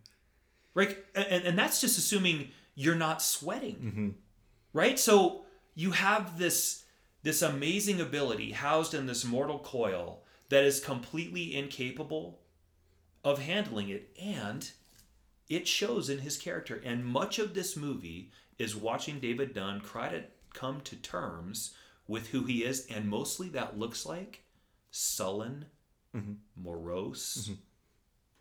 right and, and that's just assuming you're not sweating right? So you have this this amazing ability housed in this mortal coil that is completely incapable of handling it and it shows in his character. And much of this movie is watching david dunn try to come to terms with who he is and mostly that looks like sullen mm-hmm. morose mm-hmm.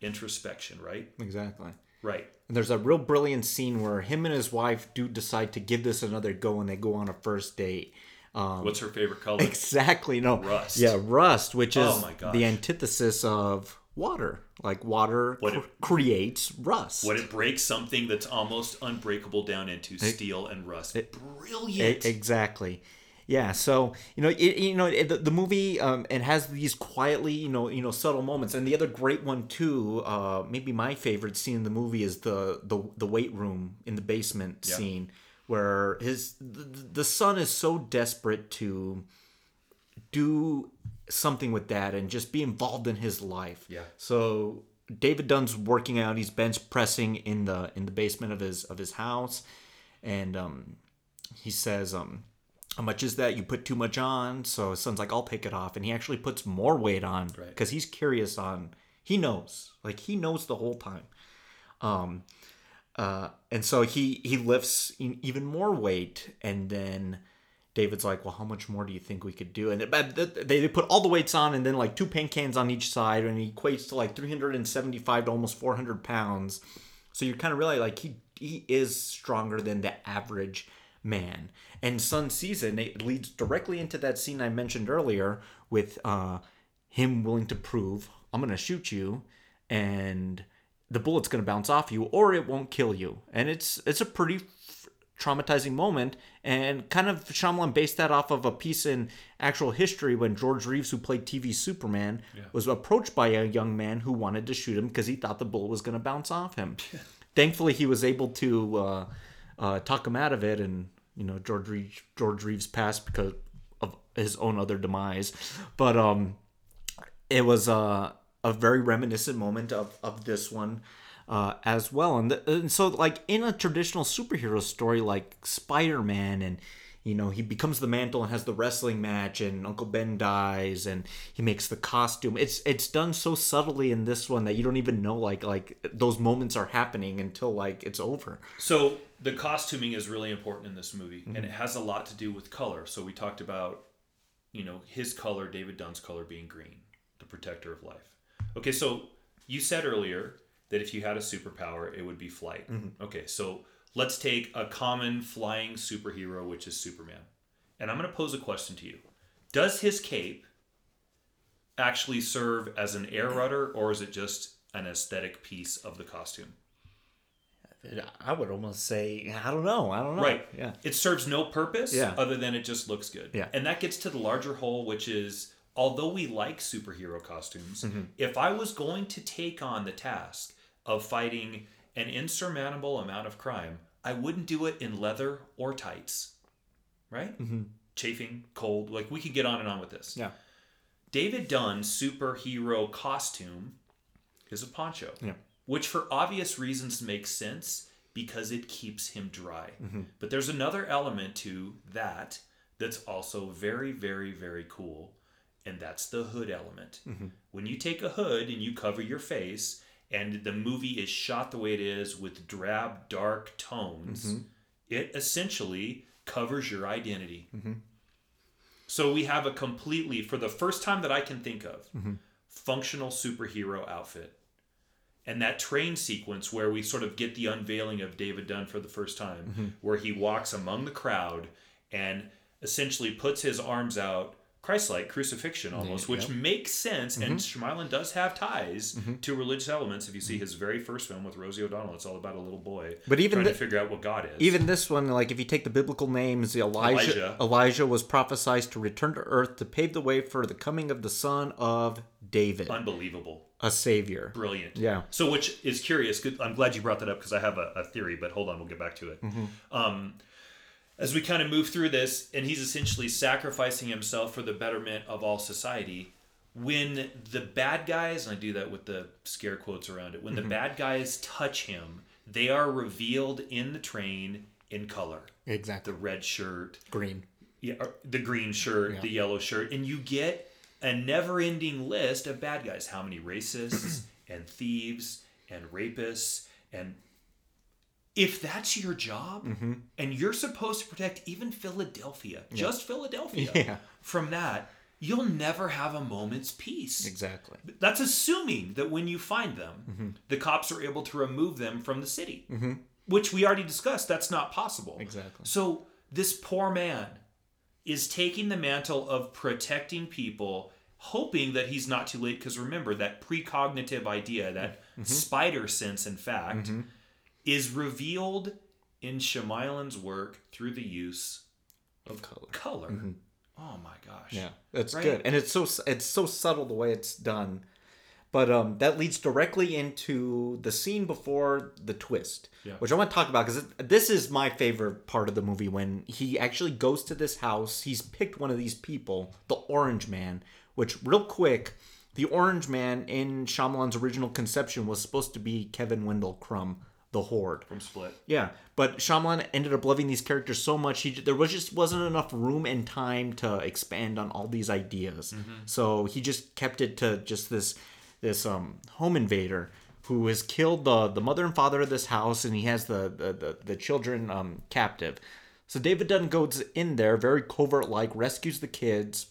introspection right? Exactly right And there's a real brilliant scene where him and his wife do decide to give this another go and they go on a first date. Um, What's her favorite color? exactly. No. Rust. Yeah, rust, which is Oh the antithesis of water. Like water cr- it- creates rust. What it breaks something that's almost unbreakable down into steel and rust. E- Brilliant. exactly. Yeah, so you know, it, you know, it, the, the movie um, it has these quietly, you know, you know, subtle moments, and the other great one too, uh, maybe my favorite scene in the movie is the the the weight room in the basement Yeah. scene where his the, the son is so desperate to do something with that and just be involved in his life. Yeah. So David Dunn's working out. He's bench pressing in the in the basement of his of his house, and um, he says, um, "How much is that? You put too much on." So his son's like, "I'll pick it off," and he actually puts more weight on Right. because he's curious on. He knows, like he knows the whole time. Um, uh, and so he he lifts even more weight, and then David's like, "Well, how much more do you think we could do?" And but they they put all the weights on, and then like two paint cans on each side, and he equates to like 375 to almost 400 pounds. So you kind of realize like he he is stronger than the average man. And Son sees it, and it leads directly into that scene I mentioned earlier with uh, him willing to prove, "I'm gonna shoot you," and the bullet's gonna bounce off you, or it won't kill you. And it's it's a pretty f- traumatizing moment, and kind of Shyamalan based that off of a piece in actual history when George Reeves, who played TV Superman, was approached by a young man who wanted to shoot him because he thought the bullet was gonna bounce off him. Thankfully, he was able to uh, uh, talk him out of it, and you know George Reeves, George Reeves passed because of his own other demise. But um, it was uh, a very reminiscent moment of, of this one. uh, as well. And, and so, like in a traditional superhero story, like Spider Man, and you know he becomes the mantle and has the wrestling match, and Uncle Ben dies, and he makes the costume. It's it's done so subtly in this one that you don't even know like like those moments are happening until like it's over. So the costuming is really important in this movie, and it mhm. has a lot to do with color. So we talked about, you know, his color, David Dunn's color being green, the protector of life. Okay, so you said earlier that if you had a superpower, it would be flight. Mm-hmm. Okay, so let's take a common flying superhero, which is Superman. And I'm going to pose a question to you. Does his cape actually serve as an air rudder, or is it just an aesthetic piece of the costume? I would almost say I don't know. I don't know. Right. Yeah. It serves no purpose Yeah. other than it just looks good. Yeah. And that gets to the larger whole, which is although we like superhero costumes, Mm-hmm. if I was going to take on the task of fighting an insurmountable amount of crime, I wouldn't do it in leather or tights. Right? Mm-hmm. Chafing, cold. Like we could get on and on with this. Yeah. David Dunn's superhero costume is a poncho, Yeah. Which for obvious reasons makes sense because it keeps him dry. Mm-hmm. But there's another element to that that's also very, very, very cool, and that's the hood element. Mm-hmm. When you take a hood and you cover your face, and the movie is shot the way it is with drab, dark tones, Mm-hmm. it essentially covers your identity. Mm-hmm. So we have a completely, for the first time that I can think of, Mm-hmm. functional superhero outfit. And that train sequence where we sort of get the unveiling of David Dunn for the first time, Mm-hmm. where he walks among the crowd and essentially puts his arms out, Christ-like crucifixion almost, which makes sense. And Mm-hmm. Shyamalan does have ties to religious elements. If you see his very first film with Rosie O'Donnell, it's all about a little boy But even trying the- to figure out what God is. Even this one, like if you take the biblical names, Elijah, Elijah. Elijah, was prophesied to return to earth to pave the way for the coming of the son of David, unbelievable. A savior. brilliant. Yeah. So, which is curious. Good. I'm glad you brought that up because I have a, a theory, but hold on, we'll get back to it. Um, as we kind of move through this, and he's essentially sacrificing himself for the betterment of all society. When the bad guys, and I do that with the scare quotes around it, when the bad guys touch him, they are revealed in the train in color. Exactly. The red shirt, Green. yeah, the green shirt, the yellow shirt, and you get a never-ending list of bad guys. How many racists and thieves and rapists and if that's your job Mm-hmm. and you're supposed to protect even Philadelphia, just Philadelphia, Yeah. from that, you'll never have a moment's peace. Exactly. That's assuming that when you find them, Mm-hmm. the cops are able to remove them from the city, which we already discussed. That's not possible. Exactly. So this poor man is taking the mantle of protecting people, hoping that he's not too late. Because remember that precognitive idea, that Mm-hmm. spider sense, in fact, is revealed in Shyamalan's work through the use of Color. color. Oh my gosh! Yeah, that's Right? good, and it's so it's so subtle the way it's done. But um, that leads directly into the scene before the twist, Yeah. which I want to talk about because this is my favorite part of the movie when he actually goes to this house. He's picked one of these people, the Orange Man, which real quick, the Orange Man in Shyamalan's original conception was supposed to be Kevin Wendell Crumb, the Horde. From Split. Yeah, but Shyamalan ended up loving these characters so much he there was just wasn't enough room and time to expand on all these ideas. So he just kept it to just this this um home invader who has killed the the mother and father of this house and he has the the the, the children um captive. So David Dunn goes in there very covert like rescues the kids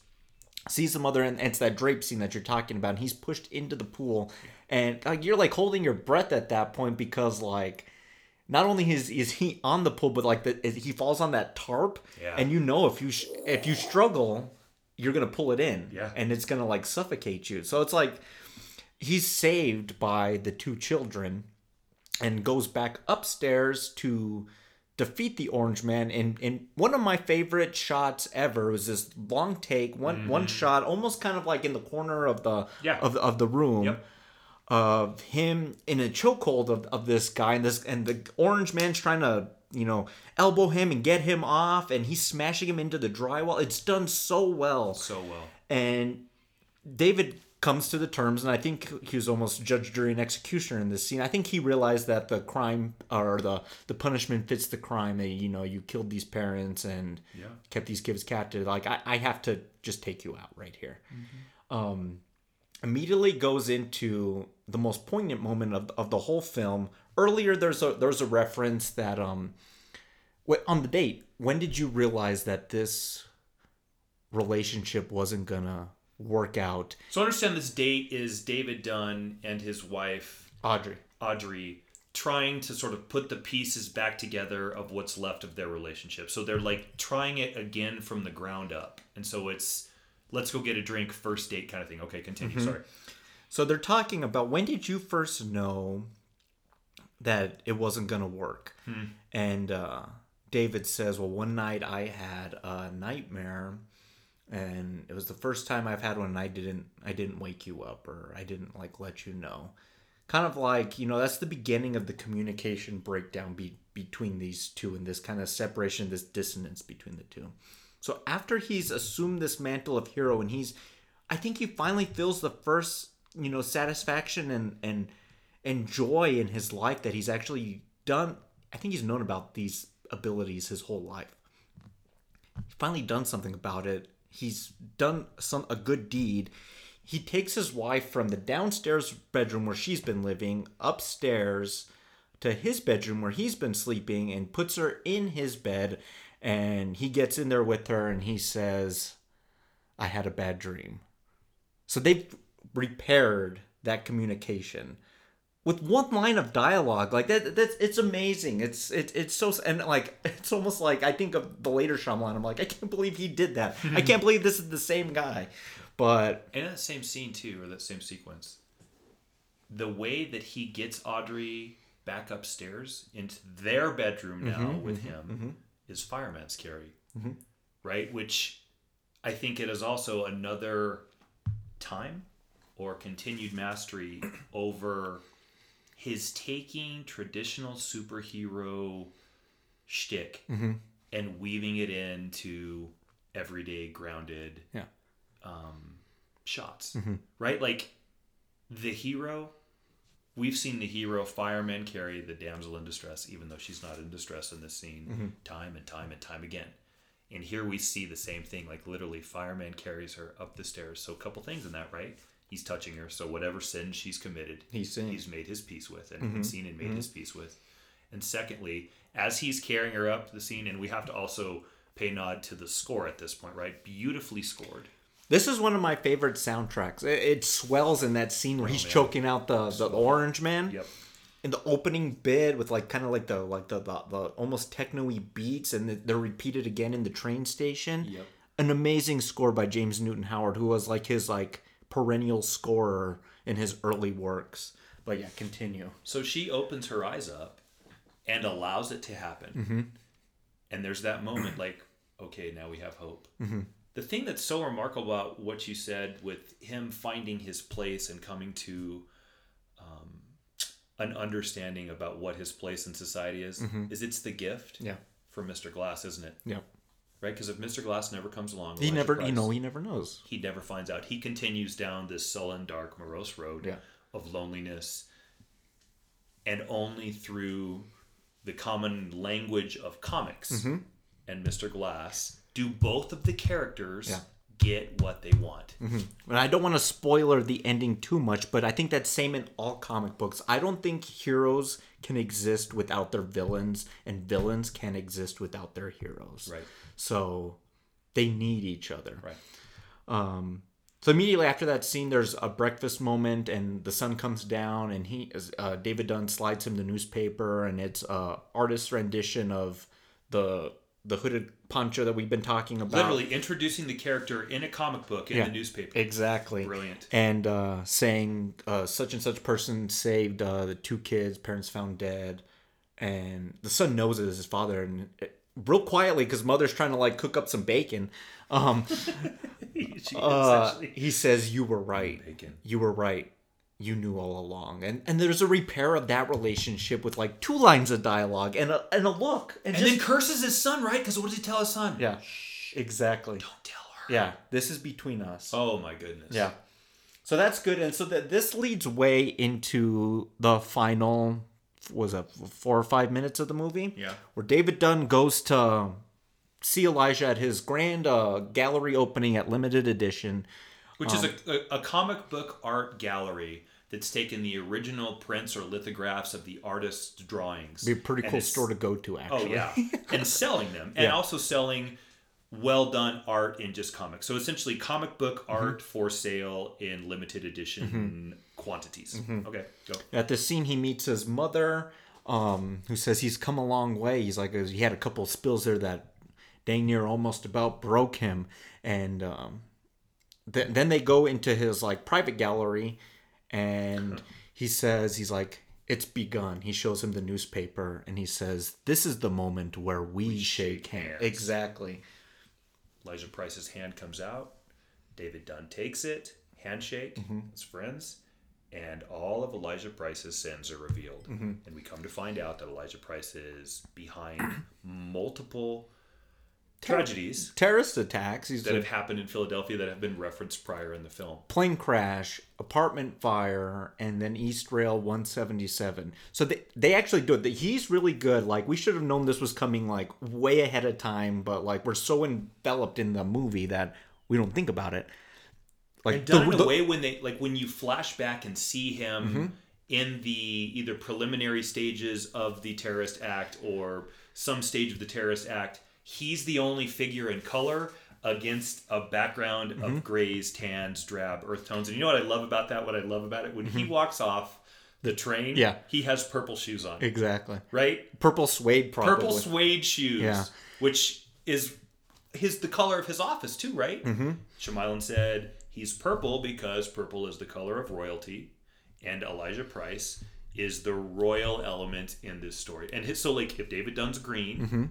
sees the mother and it's that drape scene that you're talking about and he's pushed into the pool and like you're like holding your breath at that point because like not only is is he on the pool but like the, he falls on that tarp Yeah. and you know if you sh- if you struggle you're gonna pull it in Yeah. and it's gonna like suffocate you so it's like he's saved by the two children and goes back upstairs to defeat the orange man and and one of my favorite shots ever was this long take one one shot almost kind of like in the corner of the Mm-hmm. Yeah. of, of the room Yep. of him in a chokehold of, of this guy and this and the orange man's trying to you know elbow him and get him off and he's smashing him into the drywall it's done so well So well. and David comes to the terms, and I think he was almost judge, jury, and executioner in this scene. I think he realized that the crime or the the punishment fits the crime. That you know you killed these parents and Yeah. kept these kids captive. Like I, I have to just take you out right here. Um, immediately goes into the most poignant moment of, of the whole film. Earlier, there's a there's a reference that um, on the date. When did you realize that this relationship wasn't gonna work out? So understand this date is David Dunn and his wife Audrey. Audrey trying to sort of put the pieces back together of what's left of their relationship. So they're like trying it again from the ground up. And so it's let's go get a drink, first date kind of thing. Okay, continue. Sorry. So they're talking about when did you first know that it wasn't gonna work? And uh, David says, "Well, one night I had a nightmare, and it was the first time I've had one. And I didn't, I didn't wake you up, or I didn't like let you know. Kind of like you know, that's the beginning of the communication breakdown be- between these two, and this kind of separation, this dissonance between the two. So after he's assumed this mantle of hero, and he's, I think he finally feels the first, you know, satisfaction and and and joy in his life that he's actually done. I think he's known about these abilities his whole life. He's finally done something about it. He's done some a good deed. He takes his wife from the downstairs bedroom where she's been living upstairs to his bedroom where he's been sleeping and puts her in his bed and he gets in there with her and he says I had a bad dream. So they've repaired that communication with one line of dialogue. Like that, that's it's amazing. It's it, it's so and like it's almost like I think of the later Shyamalan. I'm like I can't believe he did that. I can't believe this is the same guy. But And in that same scene too, or that same sequence, the way that he gets Audrey back upstairs into their bedroom mm-hmm, now with mm-hmm, him mm-hmm. is fireman's carry, right? Which I think it is also another time or continued mastery over his taking traditional superhero shtick mm-hmm. and weaving it into everyday grounded yeah, um, shots, mm-hmm. right? Like the hero, we've seen the hero fireman carry the damsel in distress, even though she's not in distress in this scene, mm-hmm. time and time and time again. And here we see the same thing, like literally, fireman carries her up the stairs. So a couple things in that, right? He's touching her, so whatever sin she's committed, He's seen. he's made his peace with, and, and seen and made mm-hmm. his peace with. And secondly, as he's carrying her up the scene, and we have to also pay nod to the score at this point, right? Beautifully scored. this is one of my favorite soundtracks. It, it swells in that scene where oh, he's man. choking out the the orange man. Yep. in the opening bit with like kind of like the like the the, the almost techno-y beats and they're repeated again in the train station Yep. an amazing score by james newton howard who was like his like perennial scorer in his early works but yeah continue So she opens her eyes up and allows it to happen. Mm-hmm. And there's that moment like, okay, now we have hope. Mm-hmm. The thing that's so remarkable about what you said with him finding his place and coming to um, an understanding about what his place in society is, is it's the gift Mm-hmm. yeah from Mr. Glass, isn't it? yeah Right? Because if Mr. Glass never comes along, he Elijah never you know he never knows he never finds out. He continues down this sullen, dark, morose road Yeah. of loneliness, and only through the common language of comics Mm-hmm. and Mr. Glass do both of the characters Yeah. Get what they want. and i don't want to spoiler the ending too much but i think that's same in all comic books i don't think heroes can exist without their villains and villains can exist without their heroes Right. so they need each other Right. Um, so immediately after that scene, there's a breakfast moment, and the son comes down, and he, uh, David Dunn, slides him the newspaper, and it's a artist's rendition of the the hooded poncho that we've been talking about. Literally introducing the character in a comic book in Yeah. the newspaper. exactly Brilliant. and uh, saying uh, such and such person saved uh, the two kids, parents found dead, and the son knows it is his father, and it, real quietly because mother's trying to like cook up some bacon. Um, uh, he says you were right Bacon. you were right you knew all along and and there's a repair of that relationship with like two lines of dialogue and a, and a look and, and just then curses his son, right? Because what does he tell his son? yeah exactly Don't tell her. yeah this is between us Oh my goodness. yeah So that's good, and so that this leads way into the final was it four or five minutes of the movie? Yeah. where David Dunn goes to see Elijah at his grand uh, gallery opening at limited edition. Which is a, a, a comic book art gallery that's taken the original prints or lithographs of the artist's drawings. Be a pretty cool store to go to, Oh actually. yeah, and selling them, and Yeah. also selling well done art in just comics. So essentially, comic book Mm-hmm. art for sale in limited edition quantities. Mm-hmm. Okay, go. At the scene, he meets his mother, um, who says he's come a long way. He's like, he had a couple of spills there that dang near almost about broke him. And um, th- then they go into his like private gallery, and he says, he's like, it's begun. He shows him the newspaper, and he says, "This is the moment where we, shake, shake hands." hands. Exactly. Elijah Price's hand comes out. David Dunn takes it, handshake, Mm-hmm. as friends, and all of Elijah Price's sins are revealed. Mm-hmm. And we come to find out that Elijah Price is behind multiple tragedies Terrorist attacks. That have happened in Philadelphia that have been referenced prior in the film. plane crash, apartment fire, and then Eastrail 177. So they, they actually do it. He's really good. Like we should have known this was coming like way ahead of time, but like we're so enveloped in the movie that we don't think about it. Like And done the- in the- a way when they like when you flash back and see him Mm-hmm. in the either preliminary stages of the terrorist act or some stage of the terrorist act, he's the only figure in color against a background Mm-hmm. of grays, tans, drab, earth tones. And you know what I love about that? What I love about it when he walks off the train, Mm-hmm. Yeah. he has purple shoes on, exactly right? purple suede probably. Purple suede shoes, Yeah. which is his the color of his office too, right? Mm-hmm. Said he's purple because purple is the color of royalty, and Elijah Price is the royal element in this story. And his, so, like, if David Dunn's green, Mm-hmm.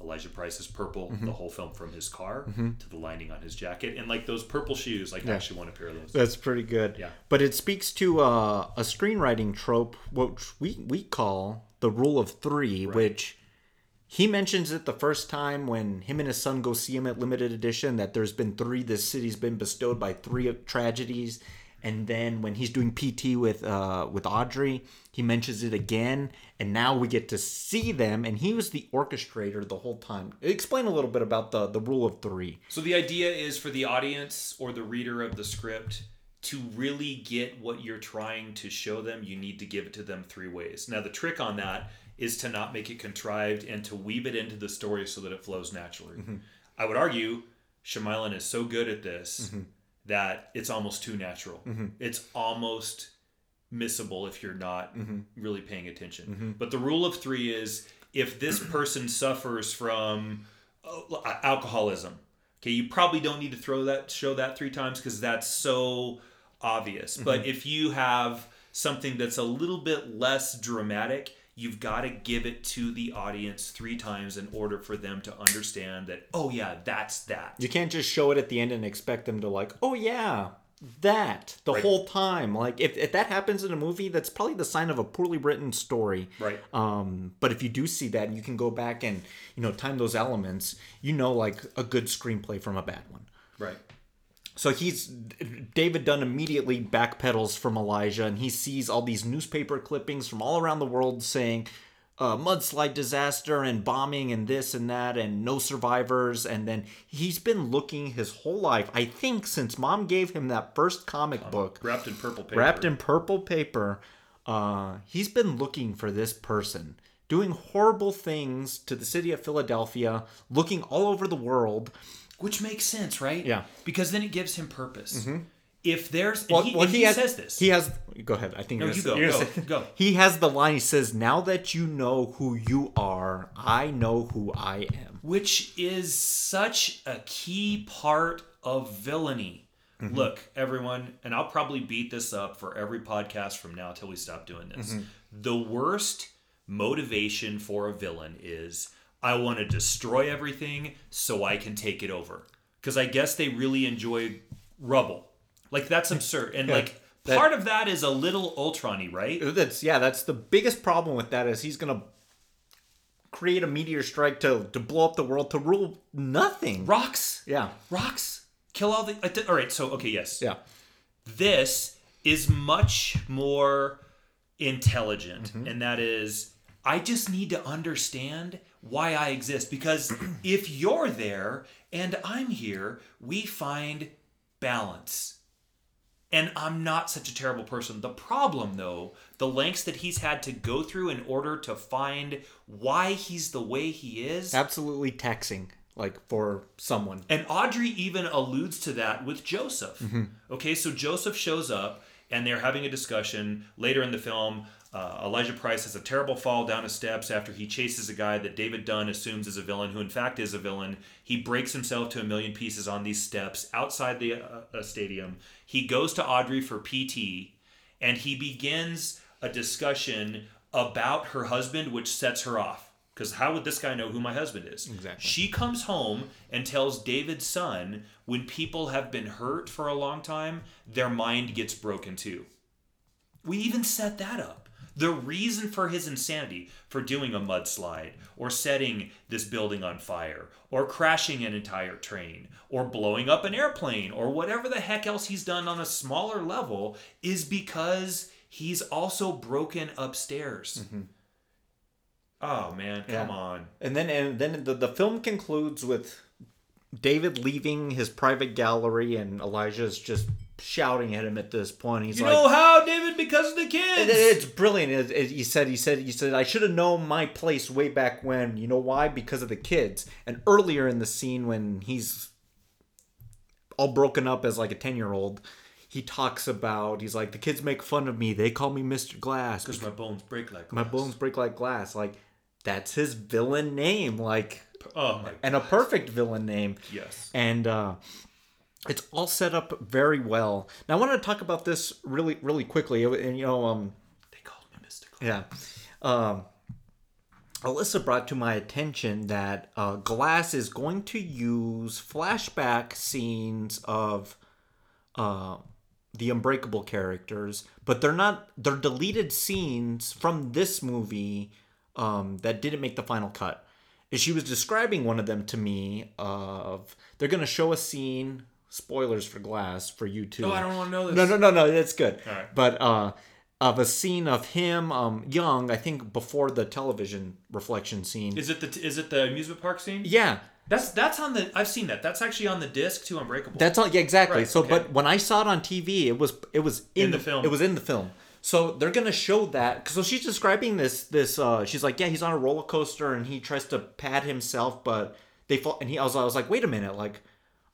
Elijah Price is purple the whole film from his car to the lining on his jacket, and like those purple shoes, like I actually want a pair of those. That's pretty good. Yeah. But it speaks to uh, a screenwriting trope, which we, we call the rule of three, which he mentions it the first time when him and his son go see him at limited edition that there's been three, this city's been bestowed by three tragedies. And then when he's doing PT with uh, with Audrey, he mentions it again, and now we get to see them. And he was the orchestrator the whole time. Explain a little bit about the the rule of three. So the idea is for the audience or the reader of the script to really get what you're trying to show them, you need to give it to them three ways. Now the trick on that is to not make it contrived and to weave it into the story so that it flows naturally. I would argue Shyamalan is so good at this that it's almost too natural. Mm-hmm. It's almost missable if you're not mm-hmm. really paying attention. Mm-hmm. But the rule of three is if this person suffers from uh, alcoholism, okay, you probably don't need to throw that show that three times because that's so obvious. But if you have something that's a little bit less dramatic, you've got to give it to the audience three times in order for them to understand that, oh yeah, that's that. You can't just show it at the end and expect them to like, oh yeah, that the Right. whole time. Like if, if that happens in a movie, that's probably the sign of a poorly written story. Right. Um, but if you do see that, and you can go back and you know time those elements. You know, like a good screenplay from a bad one. Right. So he's David Dunn immediately backpedals from Elijah, and he sees all these newspaper clippings from all around the world saying uh, mudslide disaster and bombing and this and that and no survivors. And then he's been looking his whole life, I think, since mom gave him that first comic book Wrapped in purple paper. wrapped in purple paper. Uh, he's been looking for this person, doing horrible things to the city of Philadelphia, looking all over the world. Which makes sense, right? Yeah. Because then it gives him purpose. If there's, Well, he, well, and he, has, says this. He has. Go ahead. I think No, you go, go, say- go. He has the line. He says, "Now that you know who you are, I know who I am." which is such a key part of villainy. Mm-hmm. Look, everyone, and I'll probably beat this up for every podcast from now till we stop doing this. Mm-hmm. The worst motivation for a villain is I want to destroy everything so I can take it over. Because I guess they really enjoy rubble. Like that's absurd. And like that- part of that is a little Ultron-y, right? That's yeah. That's the biggest problem with that is he's gonna create a meteor strike to to blow up the world to rule nothing. Rocks. Yeah. Rocks. Kill all the. I did- All right. So okay. Yes. Yeah. This is much more intelligent, Mm-hmm. and that is, I just need to understand why I exist. Because if you're there and I'm here, we find balance. And I'm not such a terrible person. The problem, though, the lengths that he's had to go through in order to find why he's the way he is. Absolutely taxing, like for someone. And Audrey even alludes to that with Joseph. Mm-hmm. Okay, so Joseph shows up and they're having a discussion later in the film. Uh, Elijah Price has a terrible fall down his steps after he chases a guy that David Dunn assumes is a villain, who in fact is a villain. He breaks himself to a million pieces on these steps outside the uh, uh, stadium. He goes to Audrey for PT and he begins a discussion about her husband, which sets her off. Because how would this guy know who my husband is? Exactly. She comes home and tells David's son when people have been hurt for a long time, their mind gets broken too. We even set that up. The reason for his insanity, for doing a mudslide, or setting this building on fire, or crashing an entire train, or blowing up an airplane, or whatever the heck else he's done on a smaller level, is because he's also broken upstairs. Mm-hmm. Oh man, come Yeah. on. And then and then the, the film concludes with David leaving his private gallery and Elijah's just shouting at him at this point. He's like You like know how, David? Because of the It- kids. It's brilliant. It- it- he said, he said, he said, I should have known my place way back when. You know why? Because of the kids. And earlier in the scene when he's all broken up as like a 10 year old, he talks about, he's like, the kids make fun of me. They call me Mr. Glass. Because my bones break like My bones break like glass. Like, that's his villain name. Like, Oh my. and a perfect villain name Yes. and uh, it's all set up very well. Now I wanted to talk about this really, really quickly. And you know, um, They called me mystical. Yeah, um, Alyssa brought to my attention that uh, Glass is going to use flashback scenes of uh, the Unbreakable characters, but they're not. They're deleted scenes from this movie um, that didn't make the final cut. And she was describing one of them to me. Of they're going to show a scene. Spoilers for Glass for you too. Oh, I don't want to know this. No, no, no, no. That's good. Right. But uh, of a scene of him um, young, I think before the television reflection scene. Is it the is it the amusement park scene? yeah, That's that's on the. I've seen that. That's actually on the disc to Unbreakable. that's all. Yeah, exactly. Right, so, okay. but when I saw it on TV, it was it was in, In the film. It was in the film. So they're gonna show that. So she's describing this. This. Uh, she's like, yeah, he's on a roller coaster and he tries to pad himself, but they fall. And he, I was, I was like, wait a minute, like.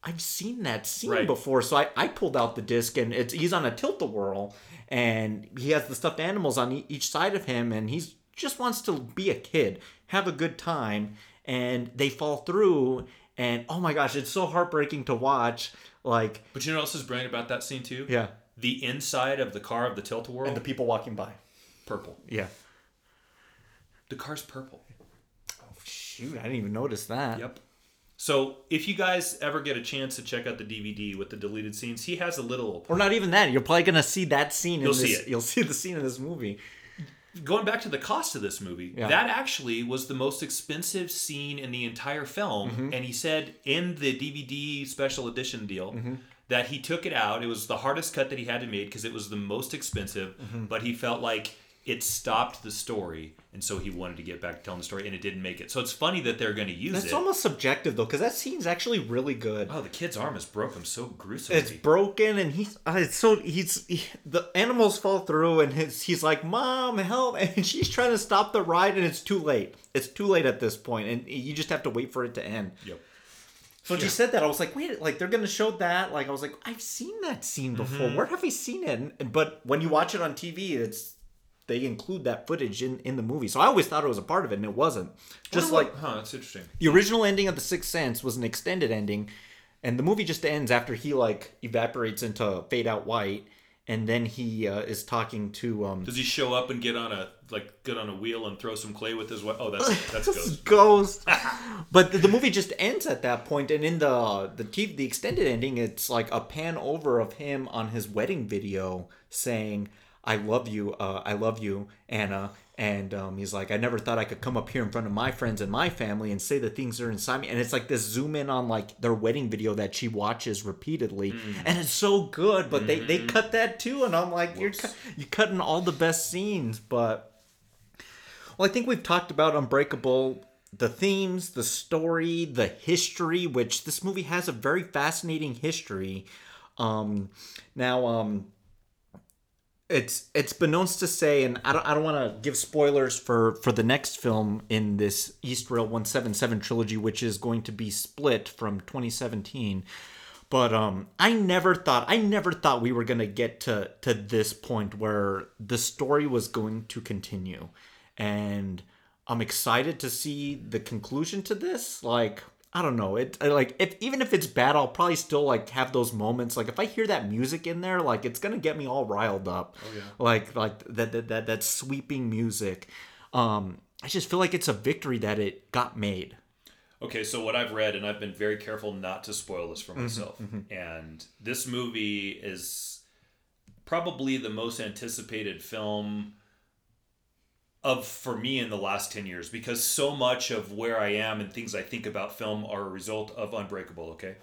I've seen that scene Right. before, so I, I pulled out the disc and it's he's on a tilt a whirl and he has the stuffed animals on each side of him and he's just wants to be a kid, have a good time, and they fall through and oh my gosh, it's so heartbreaking to watch. Like but you know what else is brilliant about that scene too? yeah, The inside of the car of the tilt a whirl, and the people walking by. purple. Yeah. The car's purple. Oh shoot, I didn't even notice that. Yep. So if you guys ever get a chance to check out the DVD with the deleted scenes, he has a little. Or not even that. You're probably gonna see that scene. You'll in see it. You'll see the scene in this movie. Going back to the cost of this movie, Yeah. that actually was the most expensive scene in the entire film. Mm-hmm. And he said in the DVD special edition deal Mm-hmm. that he took it out. It was the hardest cut that he had to make because it was the most expensive. Mm-hmm. But he felt like it stopped the story, and so he wanted to get back to telling the story, and it didn't make it. So it's funny that they're going to use it. That's it. almost subjective though, because that scene's actually really good. oh, the kid's arm is broken so gruesomely. It's broken, and he's uh, it's so he's he, the animals fall through, and his, he's like, "Mom, help!" And she's trying to stop the ride, and it's too late. It's too late at this point, and you just have to wait for it to end. Yep. So when she said that, I was like, "Wait, like they're gonna show that?" Like I was like, "I've seen that scene before. Where have I seen it?" And, but when you watch it on TV, it's they include that footage in in the movie. So I always thought it was a part of it, and it wasn't. Just like huh, that's interesting. the original ending of The Sixth Sense was an extended ending, and the movie just ends after he like evaporates into fade out white, and then he uh, is talking to um. Does he show up and get on a like get on a wheel and throw some clay with his? wa- Oh, that's that's ghost. Ghost. but the, the movie just ends at that point, and in the the the extended ending, it's like a pan over of him on his wedding video saying, I love you, uh, I love you, Anna. And um, he's like, I never thought I could come up here in front of my friends and my family and say the things that are inside me. And it's like this zoom in on like their wedding video that she watches repeatedly, and it's so good. But they they cut that too, and I'm like, you're cu- you're cutting all the best scenes. But well, I think we've talked about Unbreakable, the themes, the story, the history, which this movie has a very fascinating history. Um, now, um, it's it's known to say, and I don't I don't want to give spoilers for for the next film in this Eastrail 177 trilogy, which is going to be split from 2017. But um, I never thought I never thought we were gonna get to to this point where the story was going to continue, and I'm excited to see the conclusion to this. Like I don't know it I- like if even if it's bad, I'll probably still like have those moments. Like if I hear that music in there, like it's gonna get me all riled up. Oh, yeah. Like like that that that, that sweeping music. Um, I just feel like it's a victory that it got made. Okay, so what I've read, and I've been very careful not to spoil this for myself, and this movie is probably the most anticipated film of for me in the last 10 years because so much of where I am and things I think about film are a result of Unbreakable, okay?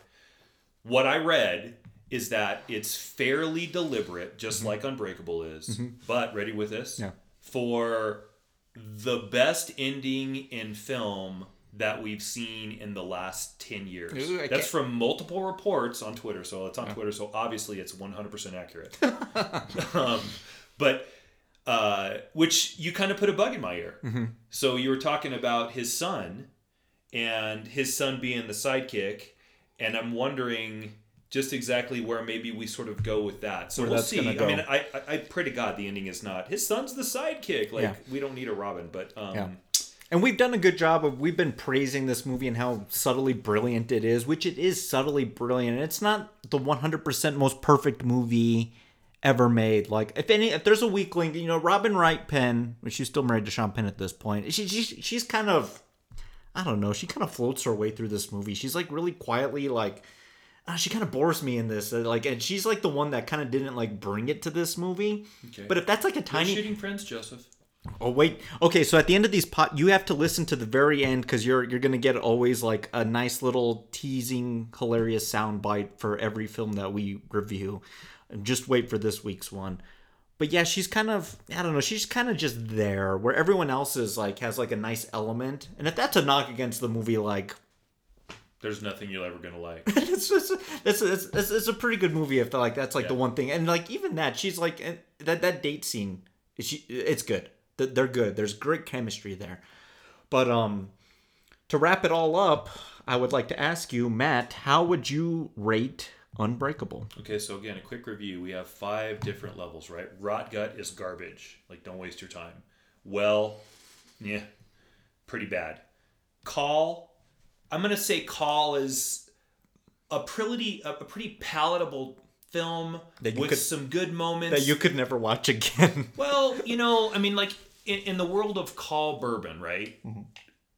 What I read is that it's fairly deliberate, just like Unbreakable is, but ready with this? Yeah. For the best ending in film that we've seen in the last 10 years. Ooh, That's can't- from multiple reports on Twitter. So it's on Twitter. So obviously it's 100% accurate. um, but, uh, which you kind of put a bug in my ear. Mm-hmm. So you were talking about his son and his son being the sidekick. And I'm wondering just exactly where maybe we sort of go with that. So Where we'll see. gonna I mean, I, I, pray to God the ending is not his son's the sidekick. Like Yeah. we don't need a Robin, but um, Yeah. And we've done a good job of we've been praising this movie and how subtly brilliant it is, which it is subtly brilliant. And it's not the 100% most perfect movie ever made. Like if any if there's a weak link, you know, Robin Wright Penn, which she's still married to Sean Penn at this point. She, she she's kind of I don't know, she kind of floats her way through this movie. She's like really quietly like uh, she kind of bores me in this, uh, like, and she's like the one that kind of didn't like bring it to this movie. Okay. But if that's like a tiny, shooting friends, Joseph. Oh wait. Okay, so at the end of these pot, you have to listen to the very end because you're you're gonna get always like a nice little teasing, hilarious sound bite for every film that we review. And just wait for this week's one. But yeah, she's kind of I don't know. She's kind of just there where everyone else is like has like a nice element. And if that's a knock against the movie, like There's nothing you're ever gonna like. it's just it's, it's, it's, it's a pretty good movie if like that's like the one thing and like even that she's like that that date scene she it's good they're good there's great chemistry there but um to wrap it all up i would like to ask you matt how would you rate unbreakable Okay, so again, a quick review. We have five different levels, right? Rot gut is garbage. Like, don't waste your time. Well, yeah, pretty bad. Call, I'm gonna say Call is a pretty a pretty palatable film That you with could- some good moments. that you could never watch again Well, you know, I mean, like in, in the world of call bourbon, right? Mm-hmm.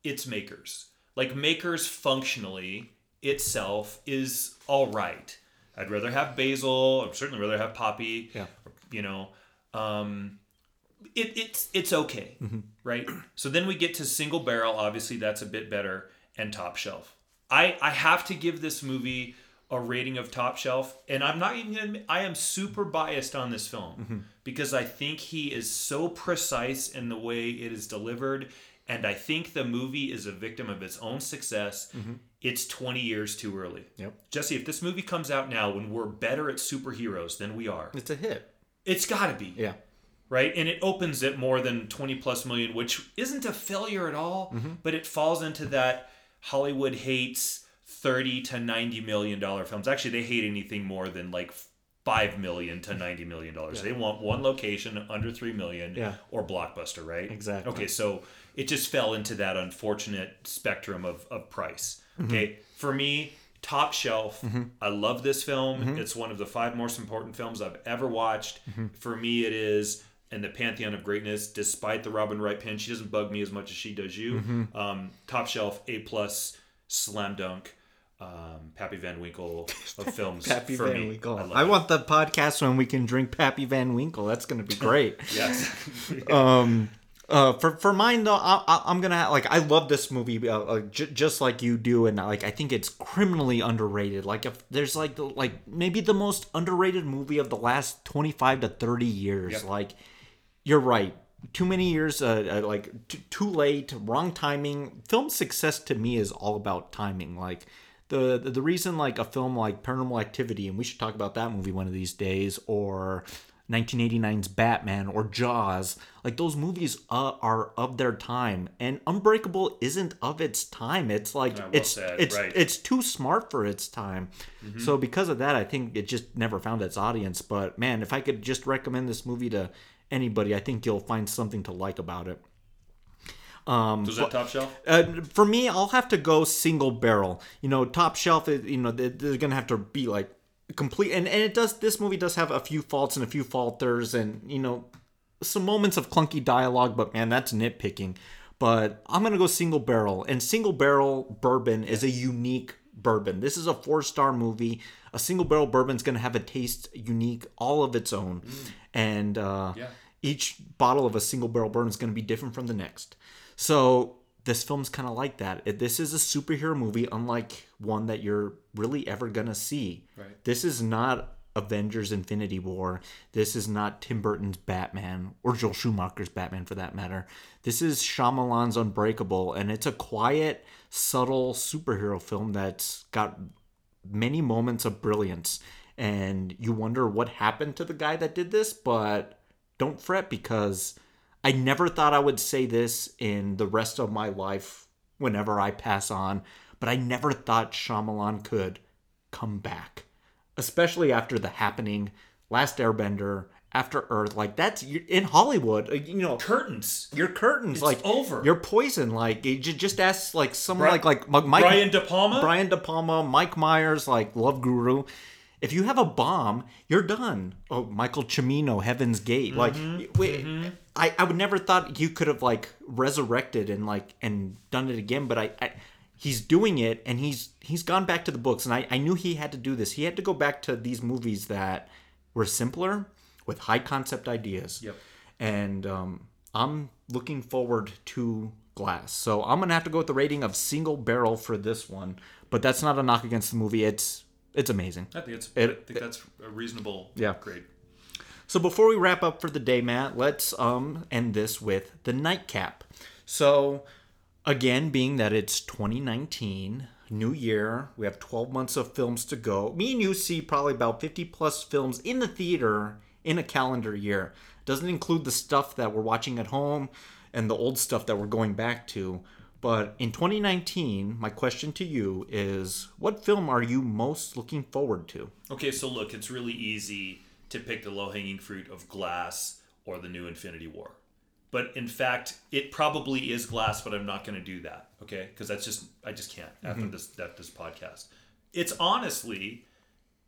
It's makers. Like makers functionally itself is all right. I'd rather have basil. I'd certainly rather have Pappy. Yeah. You know, um, it, it's it's okay, right? So then we get to single barrel. Obviously, that's a bit better, and top shelf. I I have to give this movie a rating of top shelf, and I'm not even. Gonna, I am super biased on this film because I think he is so precise in the way it is delivered, and I think the movie is a victim of its own success. It's 20 years too early. Yep. Jesse, if this movie comes out now when we're better at superheroes than we are, it's a hit it's got to be yeah right? And it opens at more than 20 plus million, which isn't a failure at all, Mm-hmm. but it falls into that Hollywood hates 30 to 90 million dollar films. Actually, they hate anything more than like 5 million to 90 million dollars. They want one location under 3 million Yeah. or blockbuster, right? Exactly. Okay, so it just fell into that unfortunate spectrum of, of price. Mm-hmm. Okay, for me, top shelf. I love this film. It's one of the five most important films I've ever watched. Mm-hmm. For me, it is in the pantheon of greatness. Despite the Robin Wright Penn, she doesn't bug me as much as she does you. Mm-hmm. Um, top shelf, A plus, slam dunk. um, Pappy Van Winkle of films Pappy for Van me. Winkle. I I, want the podcast when we can drink Pappy Van Winkle. That's going to be great. Yes. um uh for for mine though I, I, i'm gonna like i love this movie uh, uh, j- just like you do and like i think it's criminally underrated. Like if there's like the, like maybe the most underrated movie of the last 25 to 30 years Yep. like you're right. Too many years uh, uh, like t- too late wrong timing. Film success to me is all about timing. Like the, the the reason like a film like paranormal activity and we should talk about that movie one of these days or 1989's batman or jaws like those movies uh, are of their time and unbreakable isn't of its time it's like well it's said, it's right. it's too smart for its time so because of that i think it just never found its audience but man if i could just recommend this movie to anybody i think you'll find something to like about it Was that top shelf? uh, for me, I'll have to go single barrel. You know, top shelf. is- You know, they- they're gonna have to be like complete, and and it does. This movie does have a few faults and a few falters, and you know, some moments of clunky dialogue. But man, that's nitpicking. But I'm gonna go single barrel, and single barrel bourbon is a unique bourbon. This is a four star movie. A single barrel bourbon's gonna have a taste unique, all of its own, and uh, Yeah. each bottle of a single barrel bourbon is going to be different from the next. So this film's kind of like that. It- This is a superhero movie, unlike one that you're really ever going to see. Right. This is not Avengers Infinity War. This is not Tim Burton's Batman or Joel Schumacher's Batman for that matter. This is Shyamalan's Unbreakable, and it's a quiet, subtle superhero film that's got many moments of brilliance. And you wonder what happened to the guy that did this, but don't fret because I never thought I would say this in the rest of my life whenever I pass on, but I never thought Shyamalan could come back, especially after the happening, Last Airbender, After Earth. Like that's in Hollywood, you know. Curtains. Your curtains, like over. Your poison, like just ask like someone Bri- like like Mike Brian De Palma? Brian De Palma, Mike Myers, like Love Guru. If you have a bomb, you're done. Oh, Michael Cimino, Heaven's Gate. Like, mm-hmm. wait, mm-hmm. I, I would never thought you could have like resurrected and like and done it again. But I, I he's doing it, and he's he's gone back to the books, and I, I knew he had to do this. He had to go back to these movies that were simpler with high concept ideas. Yep. And um, I'm looking forward to Glass. So I'm gonna have to go with the rating of single barrel for this one. But that's not a knock against the movie. It's it's amazing. I think it's. It- I think that's a reasonable. Yeah. Grade. So before we wrap up for the day, Matt, let's um end this with the nightcap. So again, being that it's 2019, new year, we have 12 months of films to go. Me and you see probably about 50 plus films in the theater in a calendar year. Doesn't include the stuff that we're watching at home and the old stuff that we're going back to. But in 2019, my question to you is what film are you most looking forward to? Okay, so look, it's really easy to pick the low hanging fruit of Glass or the new Infinity War. But in fact, it probably is Glass, but I'm not going to do that. Okay, because that's just I just can't after mm-hmm. this that this podcast. It's honestly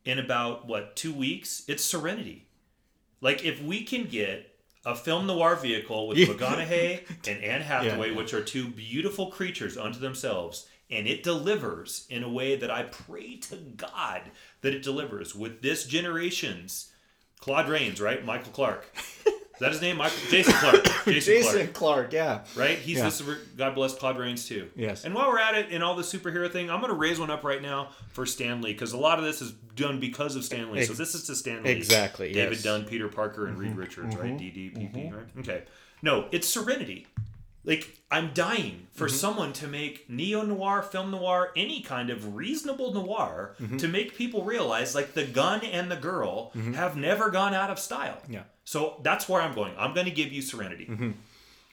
in about what two weeks. It's Serenity. Like if we can get a film noir vehicle with McConaughey and Anne Hathaway, Yeah. which are two beautiful creatures unto themselves, and it delivers in a way that I pray to God that it delivers with this generation's Claude Rains, right? Michael Clark. Is that his name? Michael Jason Clark. Jason, Clark. Clark, yeah. Right? He's Yeah. this God bless Claude Rains too. Yes. And while we're at it in all the superhero thing, I'm gonna raise one up right now for Stan Lee because a lot of this is done because of Stan Lee. so Ex- this is to Stan Lee. exactly, David yes. Dunn, Peter Parker, and Reed mm-hmm. Richards, right? Mm-hmm. DD, PP, mm-hmm. right? Okay. No, it's Serenity. Like I'm dying for mm-hmm. someone to make neo noir, film noir, any kind of reasonable noir mm-hmm. to make people realize like the gun and the girl mm-hmm. have never gone out of style. Yeah. So that's where I'm going. I'm going to give you Serenity.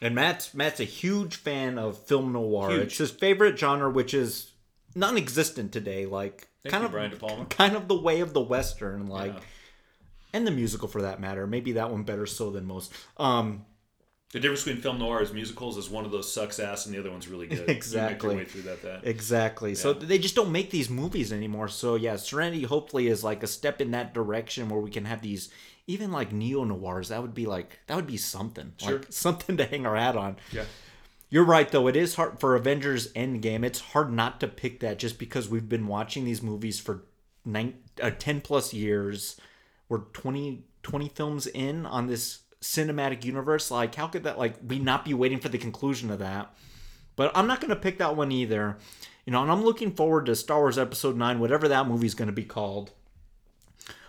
And Matt's Matt's a huge fan of film noir. Huge. It's his favorite genre, which is non-existent today. Like Thank kind you, of Brian De Palma. kind of the way of the western, like, Yeah. and the musical for that matter. Maybe that one better so than most. Um, The difference between film noir is musicals is one of those sucks ass and the other one's really good. Exactly. You make your way through that. that. exactly. So they just don't make these movies anymore. So yeah, Serenity hopefully is like a step in that direction where we can have these even like neo noirs. That would be like that would be something. Sure. Like something to hang our hat on. Yeah. You're right, though. It is hard for Avengers Endgame. It's hard not to pick that just because we've been watching these movies for nine, uh, 10 plus years. We're 20, 20 films in on this cinematic universe. Like, how could that, like, we not be waiting for the conclusion of that? But I'm not going to pick that one either. You know, and I'm looking forward to Star Wars Episode 9, whatever that movie's going to be called.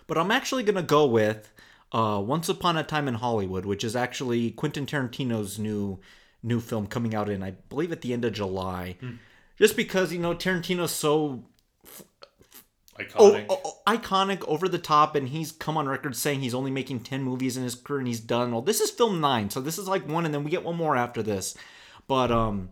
But I'm actually going to go with uh, Once Upon a Time in Hollywood, which is actually Quentin Tarantino's new new film coming out in, I believe, at the end of July. Just because, you know, Tarantino's so Iconic. oh, oh, iconic, over the top, and he's come on record saying he's only making 10 movies in his career and he's done. Well, this is film nine, so this is like one, and then we get one more after this. But um,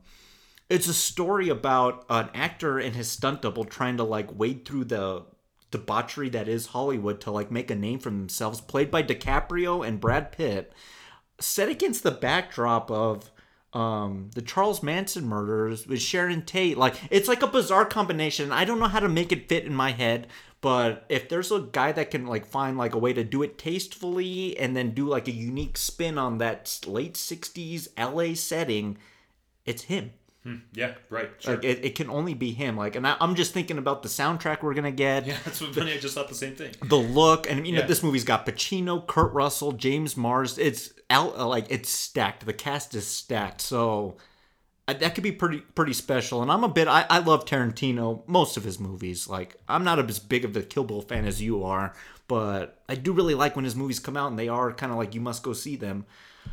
it's a story about an actor and his stunt double trying to like wade through the debauchery that is Hollywood to like make a name for themselves, played by DiCaprio and Brad Pitt, set against the backdrop of um the Charles Manson murders with Sharon Tate. Like it's like a bizarre combination. I don't know how to make it fit in my head, but if there's a guy that can like find like a way to do it tastefully and then do like a unique spin on that late 60s LA setting, it's him. yeah, right. Sure. Like it, it can only be him. Like, and I, I'm just thinking about the soundtrack we're gonna get, yeah, that's what funny. I just thought the same thing. the look, and you know Yeah. this movie's got Pacino, Kurt Russell, James Mars. It's out like it's stacked. The cast is stacked. So uh, that could be pretty pretty special. And I'm a bit. I, I love Tarantino. Most of his movies. Like I'm not as big of the Kill Bill fan as you are, but I do really like when his movies come out and they are kind of like you must go see them.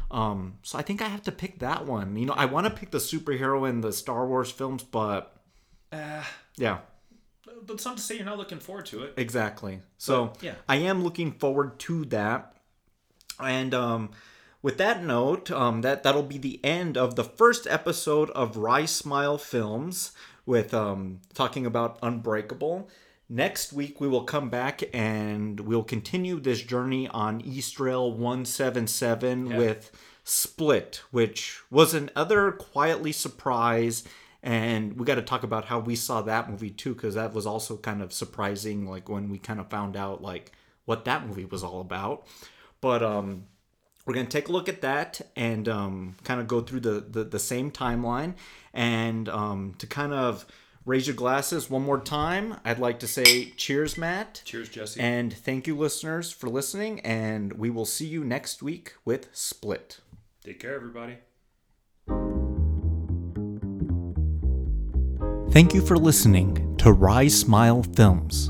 Um, so I think I have to pick that one. You know, I want to pick the superhero in the Star Wars films, but Uh, yeah, but it's not to say you're not looking forward to it. Exactly. So But, yeah. I am looking forward to that. And um, with that note, um, that that'll be the end of the first episode of Rye Smile Films with um, talking about Unbreakable. Next week we will come back and we'll continue this journey on Eastrail 177 Yeah. with Split, which was another quietly surprise. And we got to talk about how we saw that movie too, because that was also kind of surprising. Like when we kind of found out like what that movie was all about. But um, we're gonna take a look at that and um, kind of go through the, the the same timeline. And um, to kind of raise your glasses one more time, I'd like to say cheers, Matt. Cheers, Jesse. And thank you, listeners, for listening. And we will see you next week with Split. Take care, everybody. Thank you for listening to Rise Smile Films.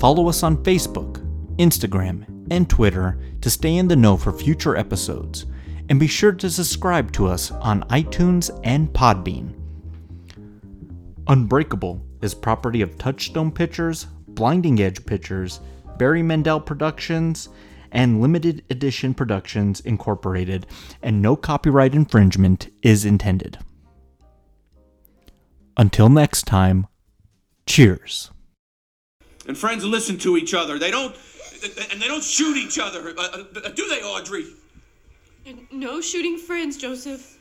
Follow us on Facebook, Instagram, and Twitter to stay in the know for future episodes. And be sure to subscribe to us on iTunes and Podbean. Unbreakable is property of Touchstone Pictures, Blinding Edge Pictures, Barry Mendel Productions, and Limited Edition Productions Incorporated, and no copyright infringement is intended. Until next time, cheers. And friends listen to each other. They don't, and they don't shoot each other. Uh, uh, do they, Audrey? No shooting friends, Joseph.